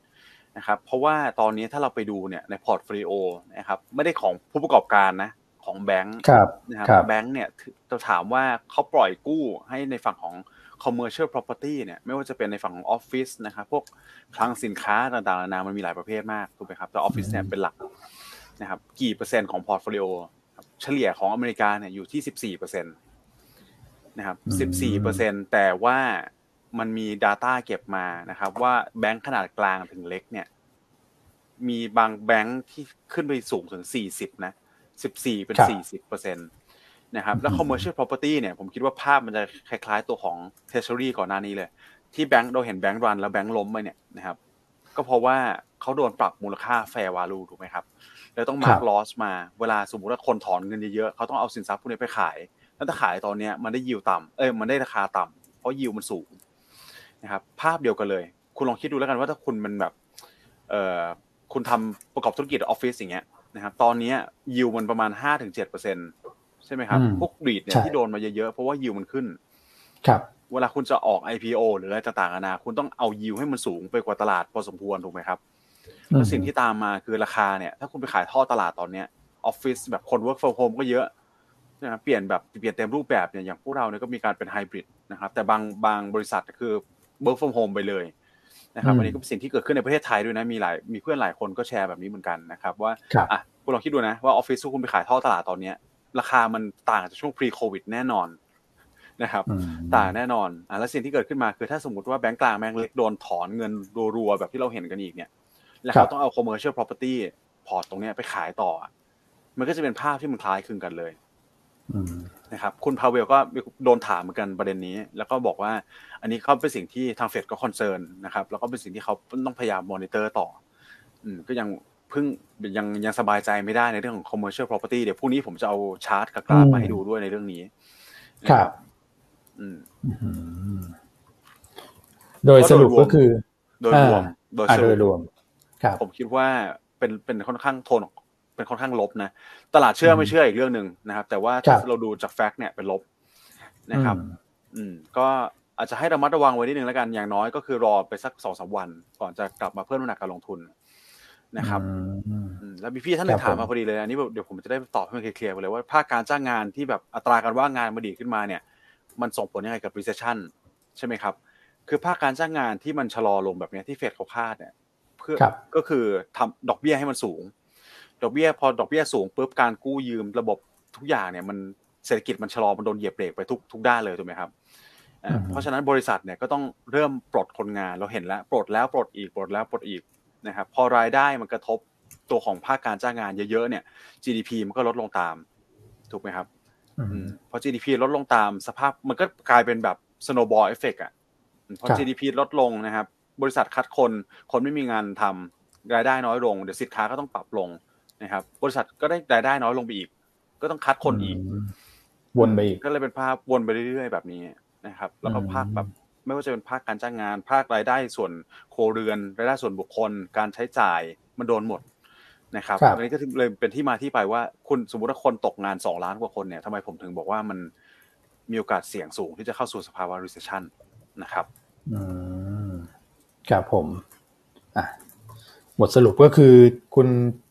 นะครับเพราะว่าตอนนี้ถ้าเราไปดูเนี่ยใน portfolio นะครับไม่ได้ของผู้ประกอบการนะของแบงค์นะครับแบงค์เนี่ยเราถามว่าเขาปล่อยกู้ให้ในฝั่งของ commercial property เนี่ยไม่ว่าจะเป็นในฝั่งของออฟฟิศนะครับพวกคลังสินค้าต่างๆนานามันมีหลายประเภทมากถูกไหมครับแต่ออฟฟิศเนี่ยเป็นหลักนะครับกี่เปอร์เซ็นต์ของ portfolio เฉลี่ยของอเมริกาเนี่ยอยู่ที่สิบสี่เปอร์เซ็นต์นะครับสิบสี่เปอร์เซ็นต์แต่ว่า มันมี Data เก็บมานะครับ ว่าแบงค์ขนาดกลางถึงเล็กเนี่ย มีบางแบงค์ที่ขึ้นไปสูงถึงสี่สิบนะสิบสี่เป็นสี่สิบเปอร์เซ็นตนะครับ แล้ว commercial property เนี่ยผมคิดว่าภาพมันจะคล้ายๆตัวของ treasury ก่อนหน้านี้เลย ที่แบงค์เราเห็นแบงค์รันแล้วแบงค์ล้มไปเนี่ยนะครับ ก็เพราะว่าเขาโดนปรับมูลค่า fair value ถูกไหมครับ แล้วต้อง mark loss มาเวลาสมมติว่าคนถอนเงินเยอะๆเขาต้องเอาสินทรัพย์พวกนี้ไปขายแล้วถ้าขายตอนนี้มันได้ยิวต่ำเอ้ยมันได้ราคาต่ำเพราะยิวมันสูง นะครับภาพเดียวกันเลย คุณลองคิดดูแล้วกันว่าถ้าคุณมันแบบเอ่อคุณทำประกอบธุรกิจออฟฟิศอย่างเงี้ยนะครับตอนนี้ยิวมันประมาณห้าถึงเจ็ดเปอร์เซ็นใช่ไหมครับพวกบีดเนี่ยที่โดนมาเยอะๆเพราะว่ายิวมันขึ้น ครับ เวลาคุณจะออก IPO หรืออะไรต่างๆนานาคุณต้องเอายิวให้มันสูงไปกว่าตลาดพอสมควรถูกไหมครับแล้วสิ่งที่ตามมาคือราคาเนี่ย ถ้าคุณไปขายท่อตลาดตอนเนี้ยออฟฟิศแบบคน work from home ก็เยอะนะเปลี่ยนแบบเปลี่ยนเต็มรูปแบบเนี่ยอย่างพวกเราเนี่ยก็มีการเป็นไฮบริดนะครับแต่บางบางบริษัทคือ work from home ไปเลยนะครับอันนี้ก็เป็นสิ่งที่เกิดขึ้นในประเทศไทยด้วยนะมีหลายมีเพื่อนหลายคนก็แชร์แบบนี้เหมือนกันนะครับว่าอะคุณลองคิดดูนะว่าออฟฟิศที่คุณไปขายท่อตลาดตอนเนี้ย ราคามันต่างจากช่วง pre covid แน่นอนนะครับต่างแน่นอนอะแล้วสิ่งที่เกิดขึ้นมาคือถ้าสมมติว่าแบงก์กลางแบงก์เล็กโดนถอนเงินรัวๆแบบที่เราเห็นกันอีกเนี่ย แล้วเขาต้องเอา commercial property พอร์ตตรงนี้ไปขายต่อ มันก็จะเป็นภาพที่มันคล้ายคลึงกันเลย นะครับคุณพาเวลก็โดนถามเหมือนกันประเด็นนี้ แล้วก็บอกว่าอันนี้เขาเป็นสิ่งที่ทางเฟดก็ concern นะครับแล้วก็เป็นสิ่งที่เขาต้องพยายามมอนิเตอร์ต่ออืมก็ยังเพิ่งยังยังสบายใจไม่ได้ในเรื่องของ commercial property เดี๋ยวพรุ่งนี้ผมจะเอาชาร์ตกับกราฟมาให้ดูด้วยในเรื่องนี้ครับ อืมโดยสรุปก็คือ โดยรวม โดยรวม ครับ ผมคิดว่าเป็นเป็นค่อนข้างโทน เป็นค่อนข้างลบนะตลาดเชื่อไม่เชื่ออีกเรื่องหนึ่งนะครับ แต่ว่าถ้าเราดูจากแฟกต์เนี่ยเป็นลบนะครับ อืม ก็อาจจะให้ระมัดระวังไว้นิดนึงแล้วกันอย่างน้อยก็คือรอไปสักสองสาวัน ก่อนจะกลับมาเพิ่มน้ำหนักการลงทุนนะครับแล้วมีพี่ท่านหนึ่งถามมาพอดีเลยอันนี้เดี๋ยวผมจะได้ตอบให้มันเคลียร์ไปเลยว่าภาคการจ้างงานที่แบบอัตราการว่างงานมาดีขึ้นมาเนี่ย มันส่งผลยังไงกับ recession ใช่ไหมครับ คือภาคการจ้างงานที่มันชะลอลงแบบนี้ที่เฟดเขาคาดเนี่ย เพื่อก็คือทำดอกเบี้ยให้มันสูง ดอกเบี้ยพอดอกเบี้ยสูงปุ๊บการกู้ยืมระบบทุกอย่างเนี่ยมันเศรษฐกิจมันชะลอมันโดนเหยียบเบรกไปทุกทุกด้านเลยถูกไหมครับเพราะฉะนั้นบริษัทเนี่ยก็ต้องเริ่มปลดคนงานเราเห็นแล้วปลดแล้วปลดอีกปลดแล้วปลดอีกนะครับพอรายได้มันกระทบตัวของภาคการจ้างงานเยอะๆเนี่ย GDP มันก็ลดลงตามถูกไหมครับพอ GDP ลดลงตามสภาพมันก็กลายเป็นแบบ snowball effect อะพอ GDP ลดลงนะครับ บริษัทคัดคนคนไม่มีงานทำรายได้น้อยลง เดี๋ยวสินค้าก็ต้องปรับลง นะครับ บริษัทก็ได้รายได้น้อยลงไปอีก ก็ต้องคัดคนอีก วนไปอีกก็เลยเป็นภาพวนไปเรื่อยๆแบบนี้นะครับ แล้วก็ภาคแบบไม่ว่าจะเป็นภาคการจ้างงาน ภาครายได้ส่วนโครเรือน รายได้ส่วนบุคคล การใช้จ่ายมันโดนหมดนะครับครับอันนี้ก็เลยเป็นที่มาที่ไปว่าคุณสมมติว่าคนตกงานสองล้านกว่าคนเนี่ยทำไมผมถึงบอกว่ามันมีโอกาสเสี่ยงสูงที่จะเข้าสู่สภาวะ recession นะครับอืมครับผมอะบทสรุปก็คือคุณ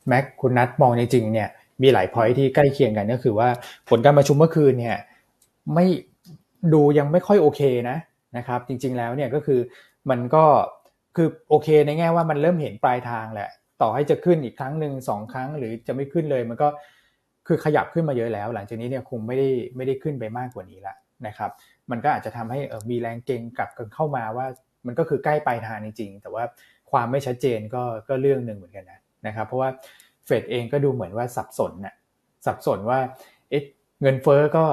แม็กคุณนัทมองในจริงเนี่ยมีหลายพอยที่ใกล้เคียงกันก็คือว่าผลการประชุมเมื่อคืนเนี่ยไม่ดูยังไม่ค่อยโอเคนะนะครับ จริง ๆแล้วเนี่ยก็คือมันก็คือโอเคในแง่ว่ามันเริ่มเห็นปลายทางแหละ ต่อให้จะขึ้นอีกครั้งหนึ่งสองครั้ง หรือจะไม่ขึ้นเลย มันก็คือขยับขึ้นมาเยอะแล้ว หลังจากนี้เนี่ยคงไม่ได้ไม่ได้ขึ้นไปมากกว่านี้ละนะครับ มันก็อาจจะทำให้เออมีแรงเก็งกลับกันเข้ามาว่า มันก็คือใกล้ปลายทางจริงๆแต่ว่าความไม่ชัดเจนก็ก็เรื่องหนึ่งเหมือนกันนะ นะครับ เพราะว่าเฟดเองก็ดูเหมือนว่าสับสนน่ะสับสนว่าเอ๊ะเงินเฟ้อก็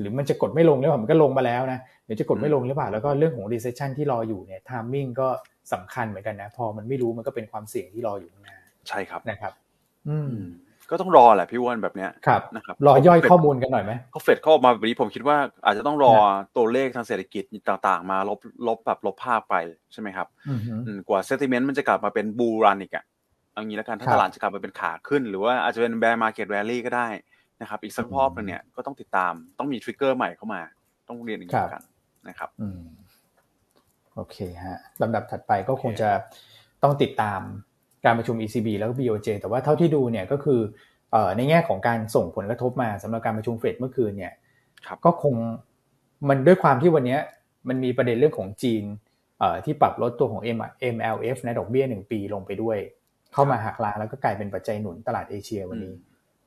หรือมันจะกดไม่ลงหรือเปล่ามันก็ลงมาแล้วนะหรือจะกดไม่ลงหรือเปล่าแล้วก็เรื่องของ recession ที่รออยู่เนี่ย timing ก็สำคัญเหมือนกันนะ พอมันไม่รู้มันก็เป็นความเสี่ยงที่รออยู่ข้างหน้าใช่ครับนะครับอืมอืมก็ต้องรอแหละพี่อ้วนแบบเนี้ยครับนะครับรอย่อยข้อมูลกันหน่อยไหมเขาเฟดเขาออกมาแบบนี้ผมคิดว่าอาจจะต้องรอตัวเลขทางเศรษฐกิจต่างๆ มาลบลบแบบลบภาพไปใช่ไหมครับอือฮึอืมกว่าเซติเมนต์มันจะกลับมาเป็นบูรันอีกอะ เอางี้แล้วกันถ้าครับตลาดจะกลับมาเป็นขาขึ้น หรือว่าอาจจะเป็นแบร์มาเก็ตแรลลี่ก็ได้นะครับ อีกสักรอบหนึงเนี่ยก็ต้องติดตามต้องมีทริกเกอร์ใหม่เข้ามา ต้องเรียนอย่างนี้กันนะครับอืมโอเคฮะลำดับถัดไปก็คงจะต้องติดตามการประชุม ECB แล้วก็ BOJ แต่ว่าเท่าที่ดูเนี่ยก็คือเอ่อในแง่ของการส่งผลกระทบมาสำหรับการประชุมเฟดเมื่อคืนเนี่ยครับก็คงมันด้วยความที่วันเนี้ยมันมีประเด็นเรื่องของจีนเอ่อที่ปรับลดตัวของ M MLF นะดอกเบี้ยหนึ่งปีลงไปด้วย เข้ามาหักล้างแล้วก็กลายเป็นปัจจัยหนุนตลาดเอเชียวันนี้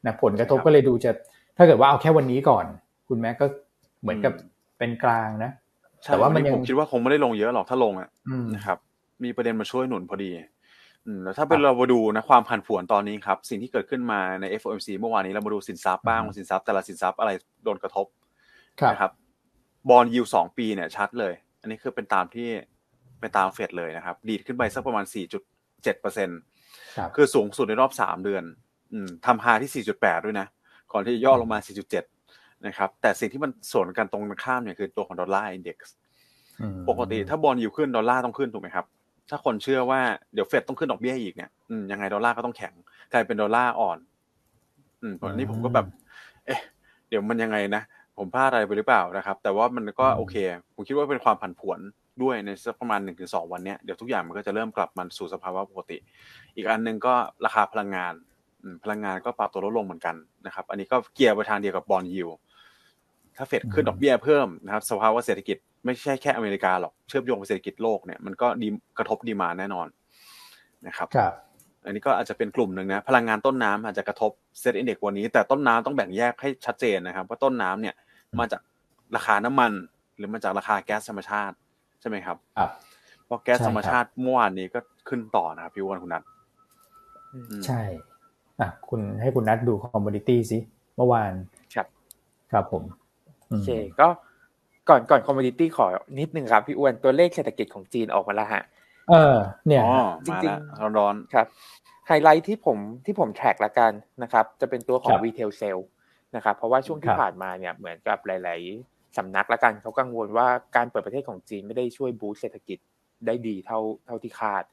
นะผลกระทบก็เลยดูจะ ถ้าเกิดว่าเอาแค่วันนี้ก่อน คุณแม็กก็เหมือนกับเป็นกลางนะใช่แต่ว่ามันนนี้ยังผมคิดว่าคงไม่ได้ลงเยอะหรอกถ้าลงอะอืมนะครับ มีประเด็นมาช่วยหนุนพอดีอืมแล้วถ้าเป็นเรามาดูนะความผันผวนตอนนี้ครับ สิ่งที่เกิดขึ้นมาใน FOMC เมื่อวานนี้เรามาดูสินทรัพย์บ้างอืมว่าสินทรัพย์แต่ละสินทรัพย์อะไรโดนกระทบครับนะครับ bond yield สองปีเนี่ยชัดเลย อันนี้คือเป็นตามที่เป็นตามเฟดเลยนะครับ ดีดขึ้นไปสักประมาณ 4.7เปอร์เซ็นต์ ครับคือสูงสุดในรอบ3เดือนอืมทำ high ที่4.8ด้วยนะ ก่อนที่จะย่อลงมา4.7นะครับ แต่สิ่งที่มันสวนกันตรงกันข้ามเนี่ยคือตัวของ dollar index อืมปกติถ้า bond yield ขึ้นดอลลาร์ต้องขึ้นถูกไหมครับ ถ้าคนเชื่อว่าเดี๋ยวเฟดต้องขึ้นดอกเบี้ยอีกเนี่ยอืมยังไงดอลลาร์ก็ต้องแข็งกลายเป็นดอลลาร์อ่อน อืมตอนนี้ผมก็แบบ เอ๊ะ เดี๋ยวมันยังไงนะผมพลาดอะไรไปหรือเปล่านะครับ แต่ว่ามันก็โอเค ผมคิดว่าเป็นความผันผวน ด้วยในสักประมาณหนึ่งถึงสองวันเนี้ยเดี๋ยวทุกอย่างมันก็จะเริ่มกลับมาสู่สภาวะปกติ อีกอันหนึ่งก็ราคาพลังงานอืมพลังงานก็ปรับตัวลดลงเหมือนกันนะครับ อันนี้ก็เกียร์ไปทางเดียวกับบอลยูถ้าเฟดขึ้นดอกเบี้ยเพิ่มนะครับสภาวะเศรษฐกิจไม่ใช่แค่อเมริกาหรอกเชื่อมโยงกับเศรษฐกิจโลกเนี่ยมันก็ดีกระทบดีมานแน่นอนนะครับครับอันนี้ก็อาจจะเป็นกลุ่มหนึ่งนะ พลังงานต้นน้ำอาจจะกระทบ SET Index วันนี้ แต่ต้นน้ำต้องแบ่งแยกให้ชัดเจนนะครับว่าต้นน้ำเนี่ยมาจากราคาน้ำมัน หรือมาจากราคาแก๊สธรรมชาติ ใช่ไหมครับครับเพราะแก๊สใช่ธรรมชาติเมื่อวานนี้ก็ขึ้นต่อนะครับพี่อ้วนคุณนัทอืมใช่อะคุณให้คุณนัทดูคอมม o ดิตี้สิเมื่อวานครับครับผมโอเคก็ก่อนก่อนคอมม o ดิตี้ขอนิดนึงครับพี่อ้วนตัวเลขเศรษฐกิจของจีนออกมาแล้วฮะเออ เนี่ยอ๋อจริมาแล้วร้อนครับไฮไลท์ที่ผมที่ผม track ละกันนะครับ จะเป็นตัวของครับ retail sales นะครับเพราะว่าช่วงที่ครับผ่านมาเนี่ยเหมือนกับหลายๆ สำนักละกันเขากังวลว่าการเปิดประเทศของจีนไม่ได้ช่วย boost เศรษฐกิจได้ดีเท่าเท่าที่คาด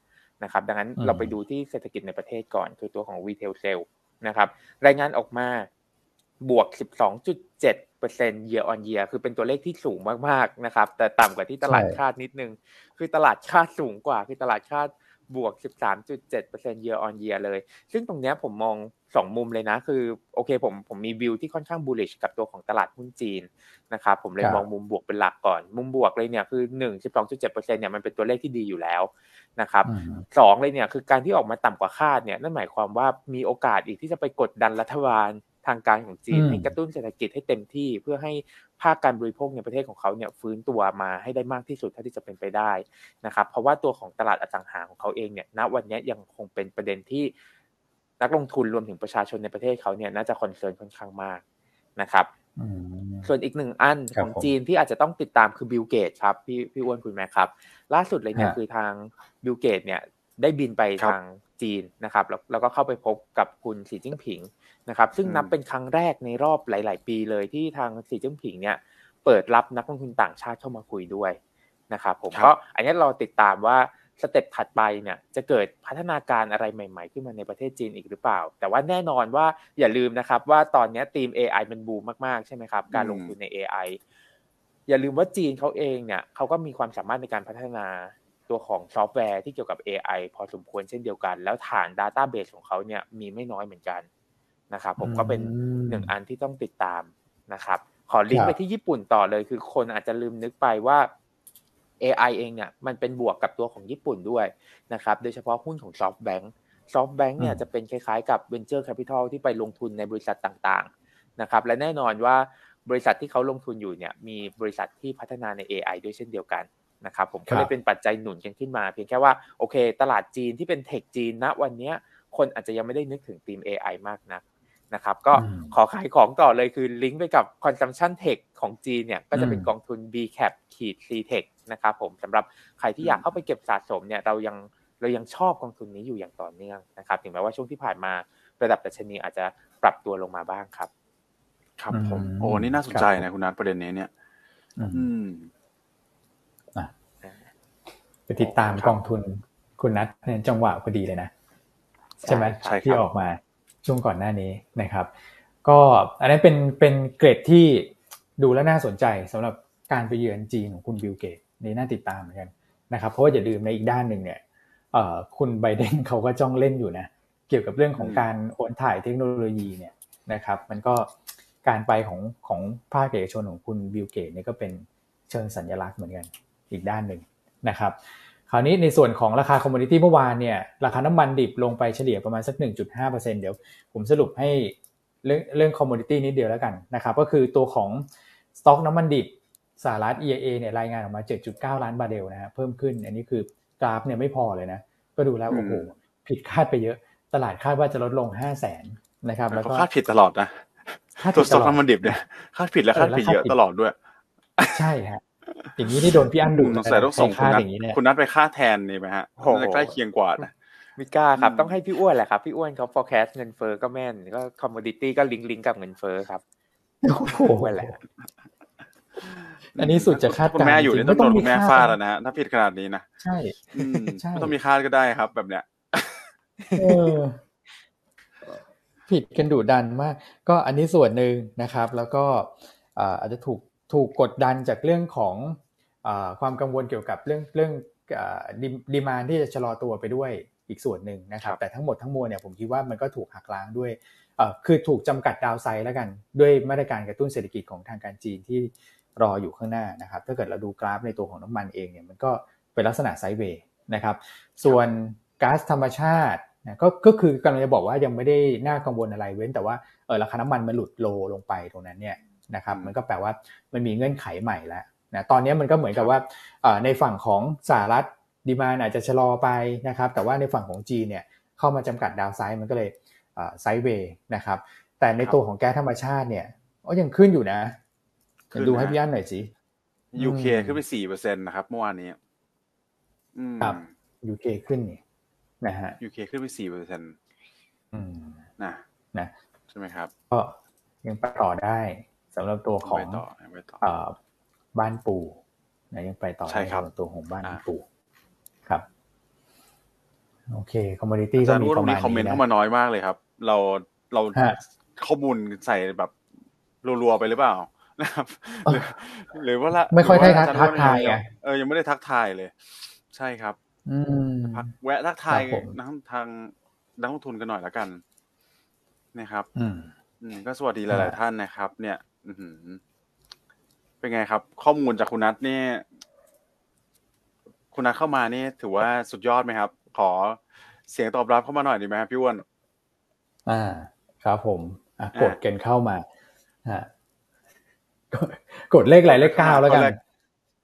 นะครับ ดังนั้นอืมเราไปดูที่เศรษฐกิจในประเทศก่อน คือตัวของ retail sales นะครับ รายงานออกมาบวก 12.7% year on year คือเป็นตัวเลขที่สูงมากๆนะครับ แต่ต่ำกว่าที่ตลาดใช่คาดนิดนึง คือตลาดคาดสูงกว่า คือตลาดคาด บวก 13.7% year on year เลย ซึ่งตรงเนี้ยผมมองสองมุมเลยนะ คือโอเคผมผมมีวิวที่ค่อนข้าง bullish กับตัวของตลาดหุ้นจีนนะครับผมเลยครับมองมุมบวกเป็นหลักก่อน มุมบวกเลยเนี่ยคือ1 12.7%เนี่ยมันเป็นตัวเลขที่ดีอยู่แล้วนะครับอืมสองเลยเนี่ยคือการที่ออกมาต่ำกว่าคาดเนี่ยนั่นหมายความว่ามีโอกาสอีกที่จะไปกดดันรัฐบาล ทางการของจีนอืมให้กระตุ้นเศรษฐกิจให้เต็มที่เพื่อให้ภาคการบริโภคในประเทศของเขาเนี่ยฟื้นตัวมาให้ได้มากที่สุดเท่าที่จะเป็นไปได้นะครับ เพราะว่าตัวของตลาดอสังหาของเขาเองเนี่ยณวันนี้ยังคงเป็นประเด็นที่นักลงทุนรวมถึงประชาชนในประเทศเขาเนี่ยน่าจะ concern ค่อนข้างมากนะครับอืมส่วนอีกหนึ่งอันครัของจีนที่อาจจะต้องติดตามคือ Bill Gates ครับพี่พี่อ้วนคุณแม่ครับ ล่าสุดเลยเนี่ยฮะคือทางบิลเกตส์เนี่ยได้บินไปครับทางจีนนะครับแล้วแล้วก็เข้าไปพบกับคุณสีจิ้นผิง นะครับซึ่งอืมนับเป็นครั้งแรกในรอบหลาย ๆ ปีเลยที่ทางสีจิ้นผิงเนี่ยเปิดรับนักลงทุนต่างชาติเข้ามาคุยด้วยนะครับผมก็อันนี้เราติดตามว่า step ถัดไปเนี่ยจะเกิดพัฒนาการอะไรใหม่ ๆ ขึ้นมาในประเทศจีนอีกหรือเปล่า แต่ว่าแน่นอนว่าอย่าลืมนะครับว่าตอนนี้ theme AI มันบูมมากๆใช่ไหมครับการลงทุนใน AI อย่าลืมว่าจีนเขาเองเนี่ยเขาก็มีความสามารถในการพัฒนาตัวของซอฟต์แวร์ที่เกี่ยวกับ AI พอสมควรเช่นเดียวกัน แล้วฐาน Database ของเขาเนี่ยมีไม่น้อยเหมือนกัน นะครับผมก็เป็นหนึ่งอันที่ต้องติดตามนะครับ ขอลิงก์ไปที่ญี่ปุ่นต่อเลยคือคนอาจจะลืมนึกไปว่า AI เองเนี่ยมันเป็นบวกกับตัวของญี่ปุ่นด้วยนะครับโดยเฉพาะหุ้นของ SoftBank SoftBank เนี่ยจะเป็นคล้ายๆกับ Venture Capital ที่ไปลงทุนในบริษัทต่างๆนะครับและแน่นอนว่าบริษัทที่เขาลงทุนอยู่เนี่ยมีบริษัทที่พัฒนาใน AI ด้วยเช่นเดียวกันนะครับผมก็เลยเป็นปัจจัยหนุนกันขึ้นมา เพียงแค่ว่าโอเค ตลาดจีนที่เป็นเทคจีนณวันนี้คนอาจจะยังไม่ได้นึกถึงธีม AI มากนัก นะครับก็ขอขายของต่อเลยคือลิงก์ไปกับ consumption tech ของจีนเนี่ยก็จะเป็นกองทุน B cap ขีด C tech นะครับผมสำหรับใครที่อยากเข้าไปเก็บสะสมเนี่ยเรายังเรายังชอบกองทุนนี้อยู่อย่างต่อเนื่องนะครับถึงแม้ว่าช่วงที่ผ่านมาระดับดัชนีอาจจะปรับตัวลงมาบ้างครับ ครับผมโอ้นี่น่าสนใจนะคุณนัทประเด็นนี้เนี่ยอืมไปติดตามกองทุนคุณนัทในจังหวะพอดีเลยนะ ใช่ไหมที่ออกมา ช่วงก่อนหน้านี้นะครับ ก็อันนั้นเป็นเป็นเกรดที่ดูแล้วน่าสนใจสำหรับการไปเยือนจีนของคุณบิลเกตนี่น่าติดตามเหมือนกันนะครับเพราะว่าอย่าลืมในอีกด้านหนึ่งเนี่ยคุณไบเดนเขาก็จ้องเล่นอยู่นะเกี่ยวกับเรื่องของการโอนถ่ายเทคโนโลยีเนี่ยนะครับ มันก็การไปของของภาคเอกชนของคุณบิลเกตส์เนี่ยก็เป็นเชิงสัญลักษณ์เหมือนกันอีกด้านหนึ่งนะครับ คราวนี้ในส่วนของราคา commodity เมื่อวานเนี่ยราคาน้ำมันดิบลงไปเฉลี่ยประมาณสัก 1.5%เดี๋ยวผมสรุปให้เรื่องเรื่อง commodity นิดเดียวแล้วกันนะครับก็คือตัวของสต็อกน้ำมันดิบสหรัฐ EIA เนี่ยรายงานออกมา 7.9 ล้านบาร์เรลนะฮะเพิ่มขึ้น อันนี้คือกราฟเนี่ยไม่พอเลยนะ ก็ดูแล้วโอ้โหผิดคาดไปเยอะ ตลาดคาดว่าจะลดลง 5 0 0แสนนะครับแล้วก็คาดผิดตลอดนะตัวสต็อกน้ำมันดิบเนี่ยคาดผิดและคาดผิดเยอะตลอดด้วย ใช่ฮะ อย่างนี้ที่โดนพี่อั้นดูสงสัยต้องส่งคุณนัทคุณนัทไปค่าแทนนี่ไหมฮะน่าใกล้เคียงกว่านะมิก้าครับ ต้องให้พี่อ้วนแหละครับพี่อ้วนเขา forecast เงินเฟ้อก็แม่นก็ commodity ก็ลิงก์ลิงก์กับเงินเฟ้อครับโอ้โหแหละอันนี้สุดจะคาดการคุณแม่อยู่นี่ต้องโดนคุณแม่ฟาดแล้วนะถ้าผิดขนาดนี้นะใช่ใช่ไม่ต้องมีคาดก็ได้ครับ แบบเนี้ยผิดกันดุดันมาก ก็อันนี้ส่วนหนึ่งนะครับ แล้วก็อาจจะถูก ถูกกดดันจากเรื่องของอความกังวลเกี่ยวกับเรื่องเรื่องดีมานที่จะชะลอตัวไปด้วยอีกส่วนหนึ่งนะครับ แต่ทั้งหมดทั้งมวลเนี่ยผมคิดว่ามันก็ถูกหักล้างด้วยคือถูกจำกัดดาวไซด์แล้วกัน ด้วยมาตรการกระตุ้นเศรษฐกิจของทางการจีนที่รออยู่ข้างหน้านะครับ ถ้าเกิดเราดูกราฟในตัวของน้ำมันเองเนี่ยมันก็เป็นลักษณะไซด์เวย์นะครับ ส่วนก๊าซธรรมชาติก็ก็คือกำลังจะบอกว่ายังไม่ได้น่ากังวลอะไรเว้น แต่ว่าเออราคาน้ำมันมันหลุดโลลงไปตรงนั้นเนี่ย นะครับมันก็แปลว่ามันมีเงื่อนไขใหม่แล้วนะตอนนี้มันก็เหมือนกับว่าในฝั่งของสหรัฐดีมาอาจจะชะลอไปนะครับแต่ว่าในฝั่งของจีนเนี่ยเข้ามาจำกัดดาวไซด์มันก็เลยไซด์เวย์นะครับแต่ในตัวของแก๊สธรรมชาติเนี่ยก็ยังขึ้นอยู่นะดูให้พี่อันหน่อยสิยูเคขึ้นไปสี่เปอร์เซ็นตนะครับเมื่อวานนี้ครับยูเคขึ้นนี่นะฮะยูเคขึ้นไปสี่เปอร์เซ็นต์นะนะใช่ไหมครับ ก็ยังไปต่อได้ สำหรับตัวของบ้านปูนะยังไปต่อใช่ครับตัวของบ้านปูครับโอเค commodity ก็มีประมาณนี้ comment เข้ามาน้อยมากเลยครับ เราเราข้อมูลใส่แบบรัวๆไปหรือเปล่านะครับหรือว่าละไม่ค่อยได้ทักทายไงเออยังไม่ได้ทักทายเลย ใช่ครับ อืมแวะทักทายนักทางนักลงทุนกันหน่อยแล้วกันนะครับ อืมก็สวัสดีหลายๆท่านนะครับ เนี่ยอื เป็นไงครับ ข้อมูลจากคุณนัทนี่คุณนัทเข้ามานี่ถือว่าสุดยอดไหมครับ ขอเสียงตอบรับเข้ามาหน่อยดีไหมครับพี่อ้วนอ่า ครับผมกดกันเข้ามาฮะกดเลขอะไรเลขเก้าแล้วกัน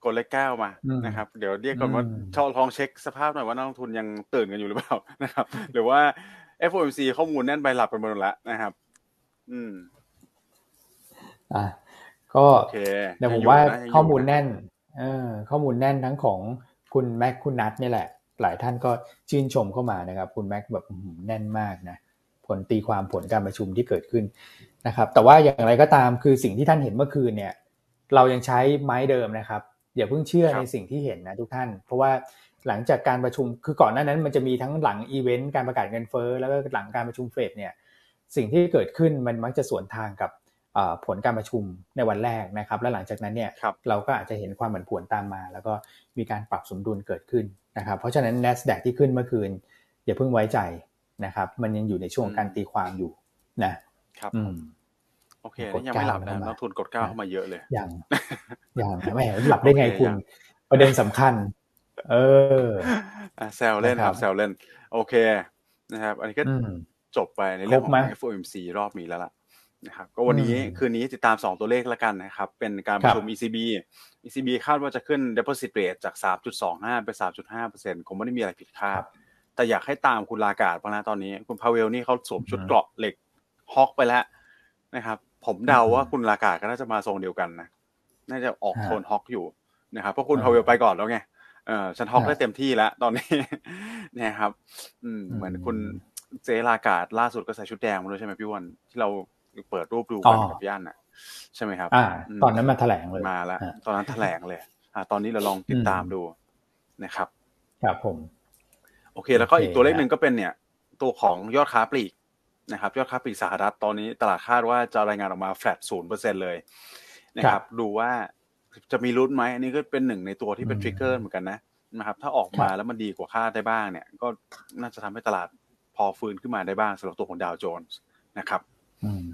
กดเลขเก้ามานะครับ เดี๋ยวเรียกก่อนว่าชอบลองเช็คสภาพหน่อยว่านักลงทุนยังตื่นกันอยู่หรือเปล่านะครับ หรือว่า FOMC ข้อมูลแน่นไปหลับไปหมดแล้วนะครับ อืม อ่าก็เดี๋ยวผมว่าข้อมูลแน่นเออข้อมูลแน่นทั้งของคุณแม็กคุณนัทนี่แหละ หลายท่านก็ชื่นชมเข้ามานะครับ คุณแม็กแบบแน่นมากนะผลตีความผลการประชุมที่เกิดขึ้นนะครับ แต่ว่าอย่างไรก็ตามคือสิ่งที่ท่านเห็นเมื่อคืนเนี่ย เรายังใช้ไม้เดิมนะครับอย่าเพิ่งเชื่อครับในสิ่งที่เห็นนะทุกท่าน เพราะว่าหลังจากการประชุมคือก่อนหน้านั้น มันจะมีทั้งหลังอีเวนต์การประกาศเงินเฟ้อแล้วก็หลังการประชุมเฟดเนี่ยสิ่งที่เกิดขึ้นมันมักจะสวนทางกับเอ่อ ผลการประชุมในวันแรกนะครับ แล้วหลังจากนั้นเนี่ยครับเราก็อาจจะเห็นความผันผวนตามมา แล้วก็มีการปรับสมดุลเกิดขึ้นนะครับ เพราะฉะนั้น NASDAQ ที่ขึ้นเมื่อคืน อย่าเพิ่งไว้ใจนะครับ มันยังอยู่ในช่วงการตีความอยู่นะครับอืมโอเคกดนี่ยังไม่หลับเก้านะเข้ามานักทุนกดเก้าเข้ามาเยอะเลยอย่างอย่างแหมหลับได้ไงโอเคคุณยังประเด็นสำคัญ เอออะแซวเล่นคนะครัรับบแซวเล่น โอเคนะครับ อันนี้ก็อืมจบไปในเรื่องขอครบไหมง FOMC รอบนี้แล้วล่ะ นะครับก็วันนี้อืมคืนนี้ติดตาม 2 ตัวเลขแล้วกันนะครับ เป็นการประชุม ECB ECB คาดว่าจะขึ้น deposit rate จาก 3.25 ไป 3.5%คงไม่ได้มีอะไรผิดคาด แต่อยากให้ตามคุณลากาดเพราะนะตอนนี้ คุณพาเวลนี่เขาสวมชุดเกราะเหล็กฮอกไปแล้วนะครับ ผมเดาว่าคุณลากาดก็น่าจะมาทรงเดียวกันนะน่าจะออกฮะโทนฮอกอยู่นะครับเพราะคุณอ่าพาเวลไปก่อนแล้วไงเออฉันฮอกฮะได้เต็มที่แล้วตอนนี้เนี่ยครับอืมอืมเหมือนคุณเจลากาดล่าสุดก็ใส่ชุดแดงมาด้วยใช่ไหมพี่วันที่เรา เปิดรูปดูอ๋กัอนกับพี่อันน่ะ ใช่ไหมครับ อ่ามตอนนั้นมาแถลงเลยมาแล้วอะตอนนั้นแถลงเลย อ่า ตอนนี้เราลองติดอืมตามดูนะครับครับผม โอเค แล้วก็โอเคอีกตัวเลขฮะหนึ่งก็เป็นเนี่ย ตัวของยอดค้าปลีกนะครับ ยอดค้าปลีกสหรัฐตอนนี้ตลาดคาดว่าจะรายงานออกมาแฟลตศูนย์เปอร์เซ็นเลยนะครับ ดูว่าจะมีลุ้นไหมอันนี้ก็เป็นหนึ่งในตัวที่เป็นอืม trigger เหมือนกันนะนะครับถ้าออกมาแล้วมันดีกว่าคาดได้บ้างเนี่ย ก็น่าจะทำให้ตลาดพอฟื้นขึ้นมาได้บ้างสำหรับตัวของดาวโจนส์นะครับอืม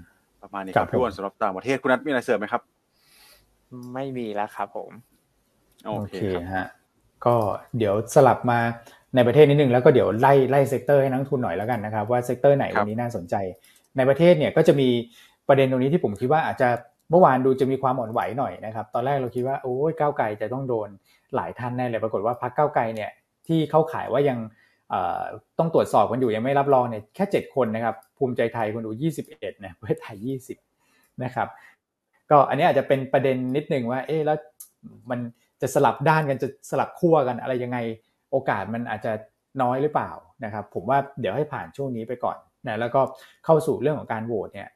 ประมาณนี้คครัรับบพี่อ้วนผมสำหรับต่างประเทศคุณนัทมีอะไรเสริมไหมครับ ไม่มีแล้วครับผม โอเคโอเคครับฮะก็เดี๋ยวสลับมาในประเทศนิดนึงแล้วก็เดี๋ยวไล่ไล่ sector ให้นักลงทุนหน่อยแล้วกันนะครับว่า sector ไหนครับวันนี้น่าสนใจ ในประเทศเนี่ยก็จะมีประเด็นตรงนี้ที่ผมคิดว่าอาจจะเมื่อวานดูจะมีความอ่อนไหวหน่อยนะครับ ตอนแรกเราคิดว่าโอ้ยก้าวไกลจะต้องโดนหลายท่านแน่เลยปรากฏว่าพรรคก้าวไกลเนี่ยที่เข้าขายว่ายังเอ่อ ต้องตรวจสอบกันอยู่ยังไม่รับรองเนี่ยแค่ 7 คนนะครับ ภูมิใจไทยคนดู 21นะเพื่อไทย 20 นะครับ ก็อันนี้อาจจะเป็นประเด็นนิดนึงว่า เอ๊ะแล้วมันจะสลับด้านกันจะสลับขั้วกันอะไรยังไงโอกาสมันอาจจะน้อยหรือเปล่านะครับ ผมว่าเดี๋ยวให้ผ่านช่วงนี้ไปก่อนนะแล้วก็เข้าสู่เรื่องของการโหวตเนี่ย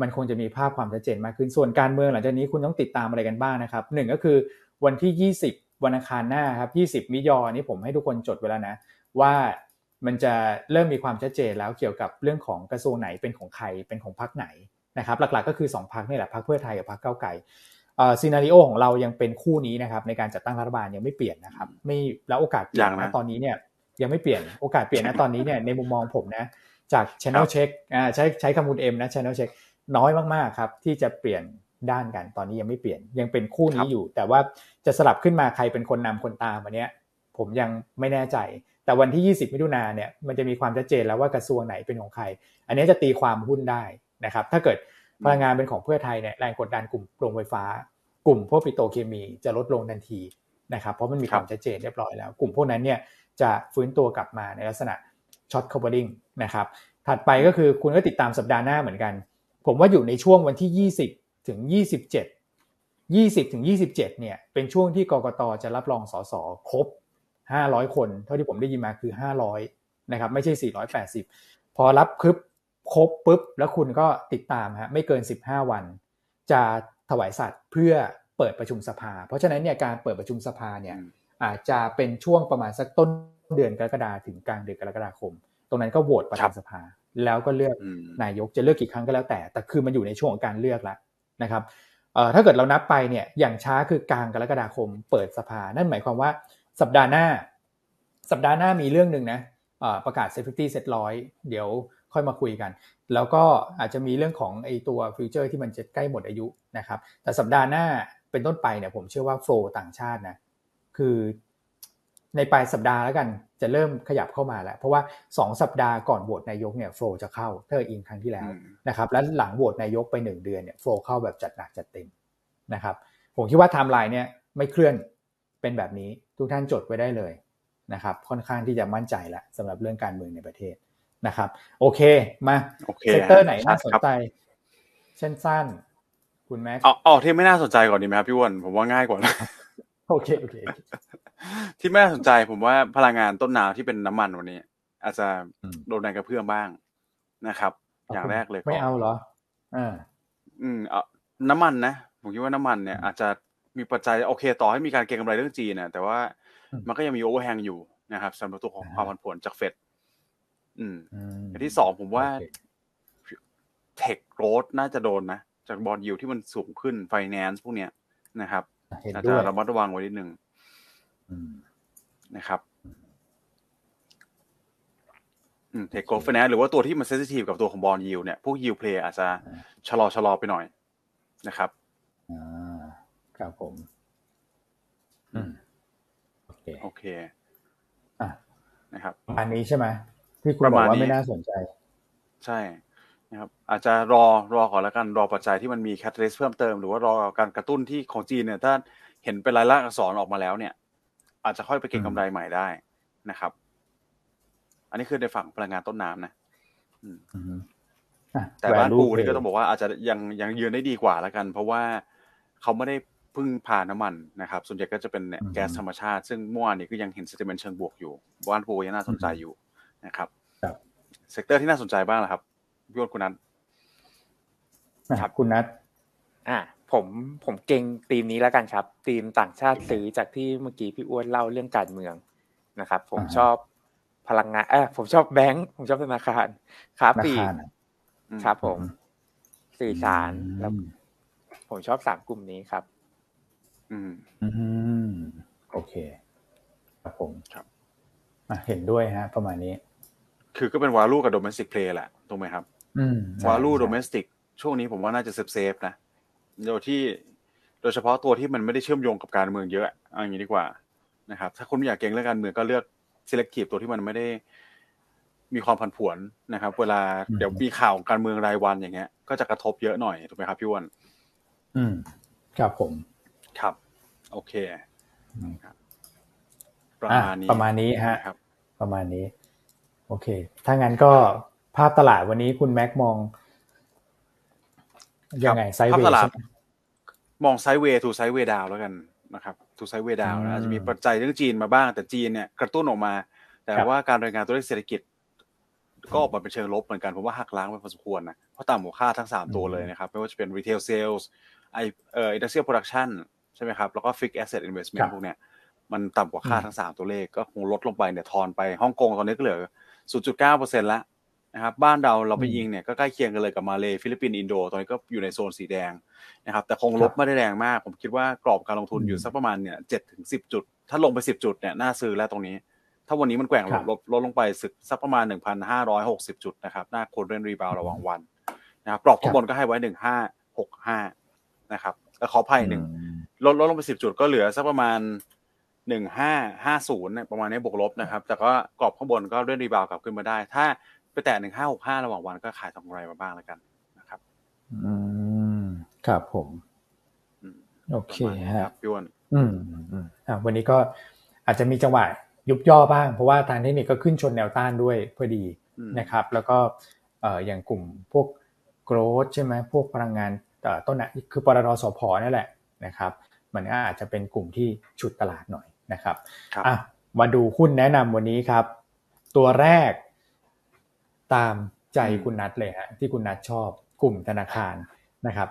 มันคงจะมีภาพความชัดเจนมากขึ้นส่วนการเมืองหลังจากนี้คุณต้องติดตามอะไรกันบ้างนะครับหนึ่งก็คือวันที่ 20 วันอังคารหน้าครับ 20 มิยอนี่ผมให้ทุกคนจดไว้แล้วนะว่า มันจะเริ่มมีความชัดเจนแล้วเกี่ยวกับเรื่องของกระทรวงไหนเป็นของใครเป็นของพรรคไหนนะครับ หลักๆก็คือ 2พรรคนี่แหละพรรคเพื่อไทยกับพรรคก้าวไกลเอ่อซีนารีโอของเรายังเป็นคู่นี้นะครับในการจัดตั้งรัฐบาลยังไม่เปลี่ยนนะครับ ไม่แล้วโอกาสเปลี่ยนยังนะนะตอนนี้เนี่ยยังไม่เปลี่ยนโอกาสเปลี่ยนนะตอนนี้เนี่ยในมุมมองผมนะจาก channel check อ่าใช้ใช้คำพูด M นะ channel check น้อยมากๆครับที่จะเปลี่ยนด้านกันตอนนี้ยังไม่เปลี่ยนยังเป็นคู่ครันี้บอยู่ แต่ว่าจะสลับขึ้นมาใครเป็นคนนำคนตามอันเนี้ยผมยังไม่แน่ใจ แต่วันที่ 20 มิถุนาเนี่ยมันจะมีความชัดเจนแล้วว่ากระทรวงไหนเป็นของใคร อันนี้จะตีความหุ้นได้นะครับถ้าเกิดพลังงานเป็นของเพื่อไทยเนี่ยแรงกดดันกลุ่มโรงไฟฟ้า กลุ่มพวกปิโตรเคมีจะลดลงทันทีนะครับเพราะมันมีความชัดเจนเรียบร้อยแล้ว กลุ่มพวกนั้นเนี่ยจะฟื้นตัวกลับมาในลักษณะช็อตคอ v บ r ริงนะครับถัดไปก็คือคุณก็ติดตามสัปดาห์หน้าเหมือนกัน ผมว่าอยู่ในช่วงวันที่ 20 ถึง 27 20 ถึง 27 เนี่ยเป็นช่วงที่กกตจะรับรองสสครบ 500 คน เท่าที่ผมได้ยินมาคือ 500นะครับไม่ใช่ 480 พอรับครบครบปุ๊บ แล้วคุณก็ติดตามฮะไม่เกิน 15 วัน จะถวายสัตว์เพื่อเปิดประชุมสภา เพราะฉะนั้นเนี่ยการเปิดประชุมสภาเนี่ยอืมอาจจะเป็นช่วงประมาณสักต้นเดือนกรกฎาถึงกลางเดือนกรกฎาคม ตรงนั้นก็โหวตประธานสภา แล้วก็เลือกอืมนายกจะเลือกกี่ครั้งก็แล้วแต่ แต่คือมันอยู่ในช่วงของการเลือกแล้วนะครับเอ่อถ้าเกิดเรานับไปเนี่ยอย่างช้าคือกลางกรกฎาคม เปิดสภา นั่นหมายความว่า สัปดาห์หน้า สัปดาห์หน้ามีเรื่องหนึ่งนะเอ่อประกาศ safety set ร้อยเดี๋ยวค่อยมาคุยกัน แล้วก็อาจจะมีเรื่องของไอตัวฟิวเจอร์ที่มันจะใกล้หมดอายุนะครับ แต่สัปดาห์หน้าเป็นต้นไปเนี่ยผมเชื่อว่า flow ต่างชาตินะ คือในปลายสัปดาห์แล้วกันจะเริ่มขยับเข้ามาแล้ว เพราะว่า 2 สัปดาห์ก่อนโหวตนายกเนี่ย flow จะเข้าถ้าอิงครั้งที่แล้วอืมนะครับ แล้วหลังโหวตนายกไป 1 เดือนเนี่ย flow เข้าแบบจัดหนักจัดเต็มนะครับ ผมคิดว่าไทม์ไลน์เนี่ยไม่เคลื่อนเป็นแบบนี้ ทุกท่านจดไว้ได้เลยนะครับ ค่อนข้างที่จะมั่นใจแล้วสำหรับเรื่องการเมืองในประเทศนะครับ โอเคมาโอเค sector ไหนน่าสนครับใจเช่นสั้น คุณแม็กซ์เอาเอาที่ไม่น่าสนใจก่อนดีไหมครับพี่อ้วนผมว่าง่ายกว่านะโอเคโอเคโอเค ที่ไม่น่าสนใจผมว่าพลังงานต้นน้ำที่เป็นน้ำมันวันนี้ อาจจะอืมโดนแรงกระเพื่อมบ้างนะครับ อย่างแรกเลยก็ไม่เอาเหรออ่าอืมเอาน้ำมันนะผมคิดว่าน้ำมันเนี่ยอาจจะ มีปัจจัยโอเค ต่อให้มีการเก็งกำไรเรื่องจีนนะแต่ว่ามันก็ยังมี overhang อยู่นะครับสำหรับตัวของความผันผวนจากเฟดอืมอันที่สองผมว่า tech growth น่าจะโดนนะ จาก bond yield ที่มันสูงขึ้นไฟแนนซ์พวกเนี้ยนะครับอาจจะระมัดระวังไว้นิดนึงนะครับtech growth finance หรือว่าตัวที่มัน sensitive กับตัวของ bond yield เนี่ย พวก yield play อาจจะชะลอชะลอไปหน่อยนะครับอ่า ครับผมอืมโอเคโอเคอะนะครับอันนี้ใช่ไหมที่คุณบอกว่าไม่น่าสนใจ ใช่นะครับ อาจจะรอรอก่อนแล้วกันรอปัจจัยที่มันมี catalyst เพิ่มเติม หรือว่ารอการกระตุ้นที่ของจีนเนี่ย ถ้าเห็นเป็นลายลักษณ์อักษรออกมาแล้วเนี่ย อาจจะค่อยไปเก็งกำไรใหม่ได้นะครับ อันนี้คือในฝั่งพลังงานต้นน้ำนะแต่บ้านปูนี่ก็ต้องบอกว่าอาจจะยังยังยืนได้ดีกว่าแล้วกัน เพราะว่าเขาไม่ได้ พึ่งพาน้ำมันนะครับ ส่วนใหญ่ก็จะเป็นแก๊สธรรมชาติ ซึ่งเมื่อวานนี้ก็ยังเห็น sentiment เชิงบวกอยู่บ้านปูยังน่าสนใจอยู่นะครับ sector ที่น่าสนใจบ้างล่ะครับพี่อ้นคุณนัทครับคุณนัทอ่าผมผมเก่งทีมนี้แล้วกันครับทีมต่างชาติซื้อจากที่เมื่อกี้พี่อ้วนเล่าเรื่องการเมืองนะครับ ผมชอบพลังงานเออผมชอบแบงค์ผมชอบธนาคารค้าปีครับผม สื่อสารแล้วผมชอบสามกลุ่มนี้ครับ อืม อืม โอเค ครับผมครับเห็นด้วยฮะ ประมาณนี้ คือก็เป็นวาลูกับโดเมสติกเพลย์แหละถูกไหมครับvalue domestic ช่วงนี้ผมว่าน่าจะ safe safe นะโดยที่ โดยเฉพาะตัวที่มันไม่ได้เชื่อมโยงกับการเมืองเยอะเอาอย่างนี้ดีกว่านะครับ ถ้าคุณไม่อยากเก็งเรื่องการเมืองก็เลือก selective ตัวที่มันไม่ได้มีความผันผวนนะครับ เวลาเดี๋ยวมีข่าวการเมืองรายวันอย่างเงี้ย ก็จะกระทบเยอะหน่อยถูกไหมครับพี่อ้วนอืม ครับผม ครับ โอเคครับประมาณนี้ประมาณนี้ฮะครับประมาณนี้ โอเค ถ้างั้นก็ภาพตลาดวันนี้คุณแม็กมองยังไง sidewayมอง sideway to sideway down แล้วกันนะครับ to sideway down อาจจะมีปัจจัยเรื่องจีนมาบ้าง แต่จีนเนี่ยกระตุ้นออกมา แต่ว่าการรายงานตัวเลขเศรษฐกิจ ก็ออกมาเป็นเชิงลบเหมือนกันผมว่าหักล้างไปพอสมควรนะเพราะต่ำกว่าคาดทั้งสามตัวเลยนะครับ ไม่ว่าจะเป็น retail sales ไอเอ่อ industrial production ใช่ไหมครับ แล้วก็ fixed asset investment พวกเนี้ยมันต่ำกว่าคาดทั้งสามตัวเลขก็คงลดลงไปเนี่ยทอนไปฮ่องกงตอนนี้ก็เหลือ 0.9%แล้วนะครับบ้านเราเราไปยิงเนี่ยก็ใกล้เคียงกันเลยกับมาเลฟิลิปปินส์อินโดตอนนี้ก็อยู่ในโซนสีแดงนะครับแต่คงลบไม่ได้แรงมาก ผมคิดว่ากรอบการลงทุนอยู่สักประมาณเนี่ยเจ็ดถึงสิบจุด ถ้าลงไปสิบจุดเนี่ยน่าซื้อแล้วตรงนี้ ถ้าวันนี้มันแกว่งลดลดลงไปสึกสักประมาณหนึ่งพันห้าร้อยหกสิบจุดนะครับน่าควรเล่น rebound ระหว่างวันนะครับกรอบข้างบนก็ให้ไว้หนึ่งห้าหกห้านะครับแล้วขอภัยหนึ่ง ลดลดลงไปสิบจุดก็เหลือสักประมาณหนึ่งห้าห้าศูนย์ประมาณนี้บวกลบนะครับ แต่ก็กรอบข้างบนก็เล่นรีบาวกลับขึ้นมาได้ ถ้าไปแตะหนึ่งห้าหกห้าระหว่างวันก็ขายทำกำไรมาบ้างแล้วกันนะครับ อืมครับผมโอเคครับพี่วนอืมอืมอ่าวันนี้ก็อาจจะมีจังหวะยุบย่อบ้าง เพราะว่าทางเทคนิคก็ขึ้นชนแนวต้านด้วยพอดีนะครับ แล้วก็เอ่ออย่างกลุ่มพวกโกรดใช่ไหมพวกพลังงานต้นน่ะคือปตทสพนี่แหละ นะครับ มันก็อาจจะเป็นกลุ่มที่ฉุดตลาดหน่อยนะครับอะมาดูหุ้นแนะนำวันนี้ครับ ตัวแรกตามใจคุณนัทเลยฮะที่คุณนัทชอบกลุ่มธนาคารนะครับ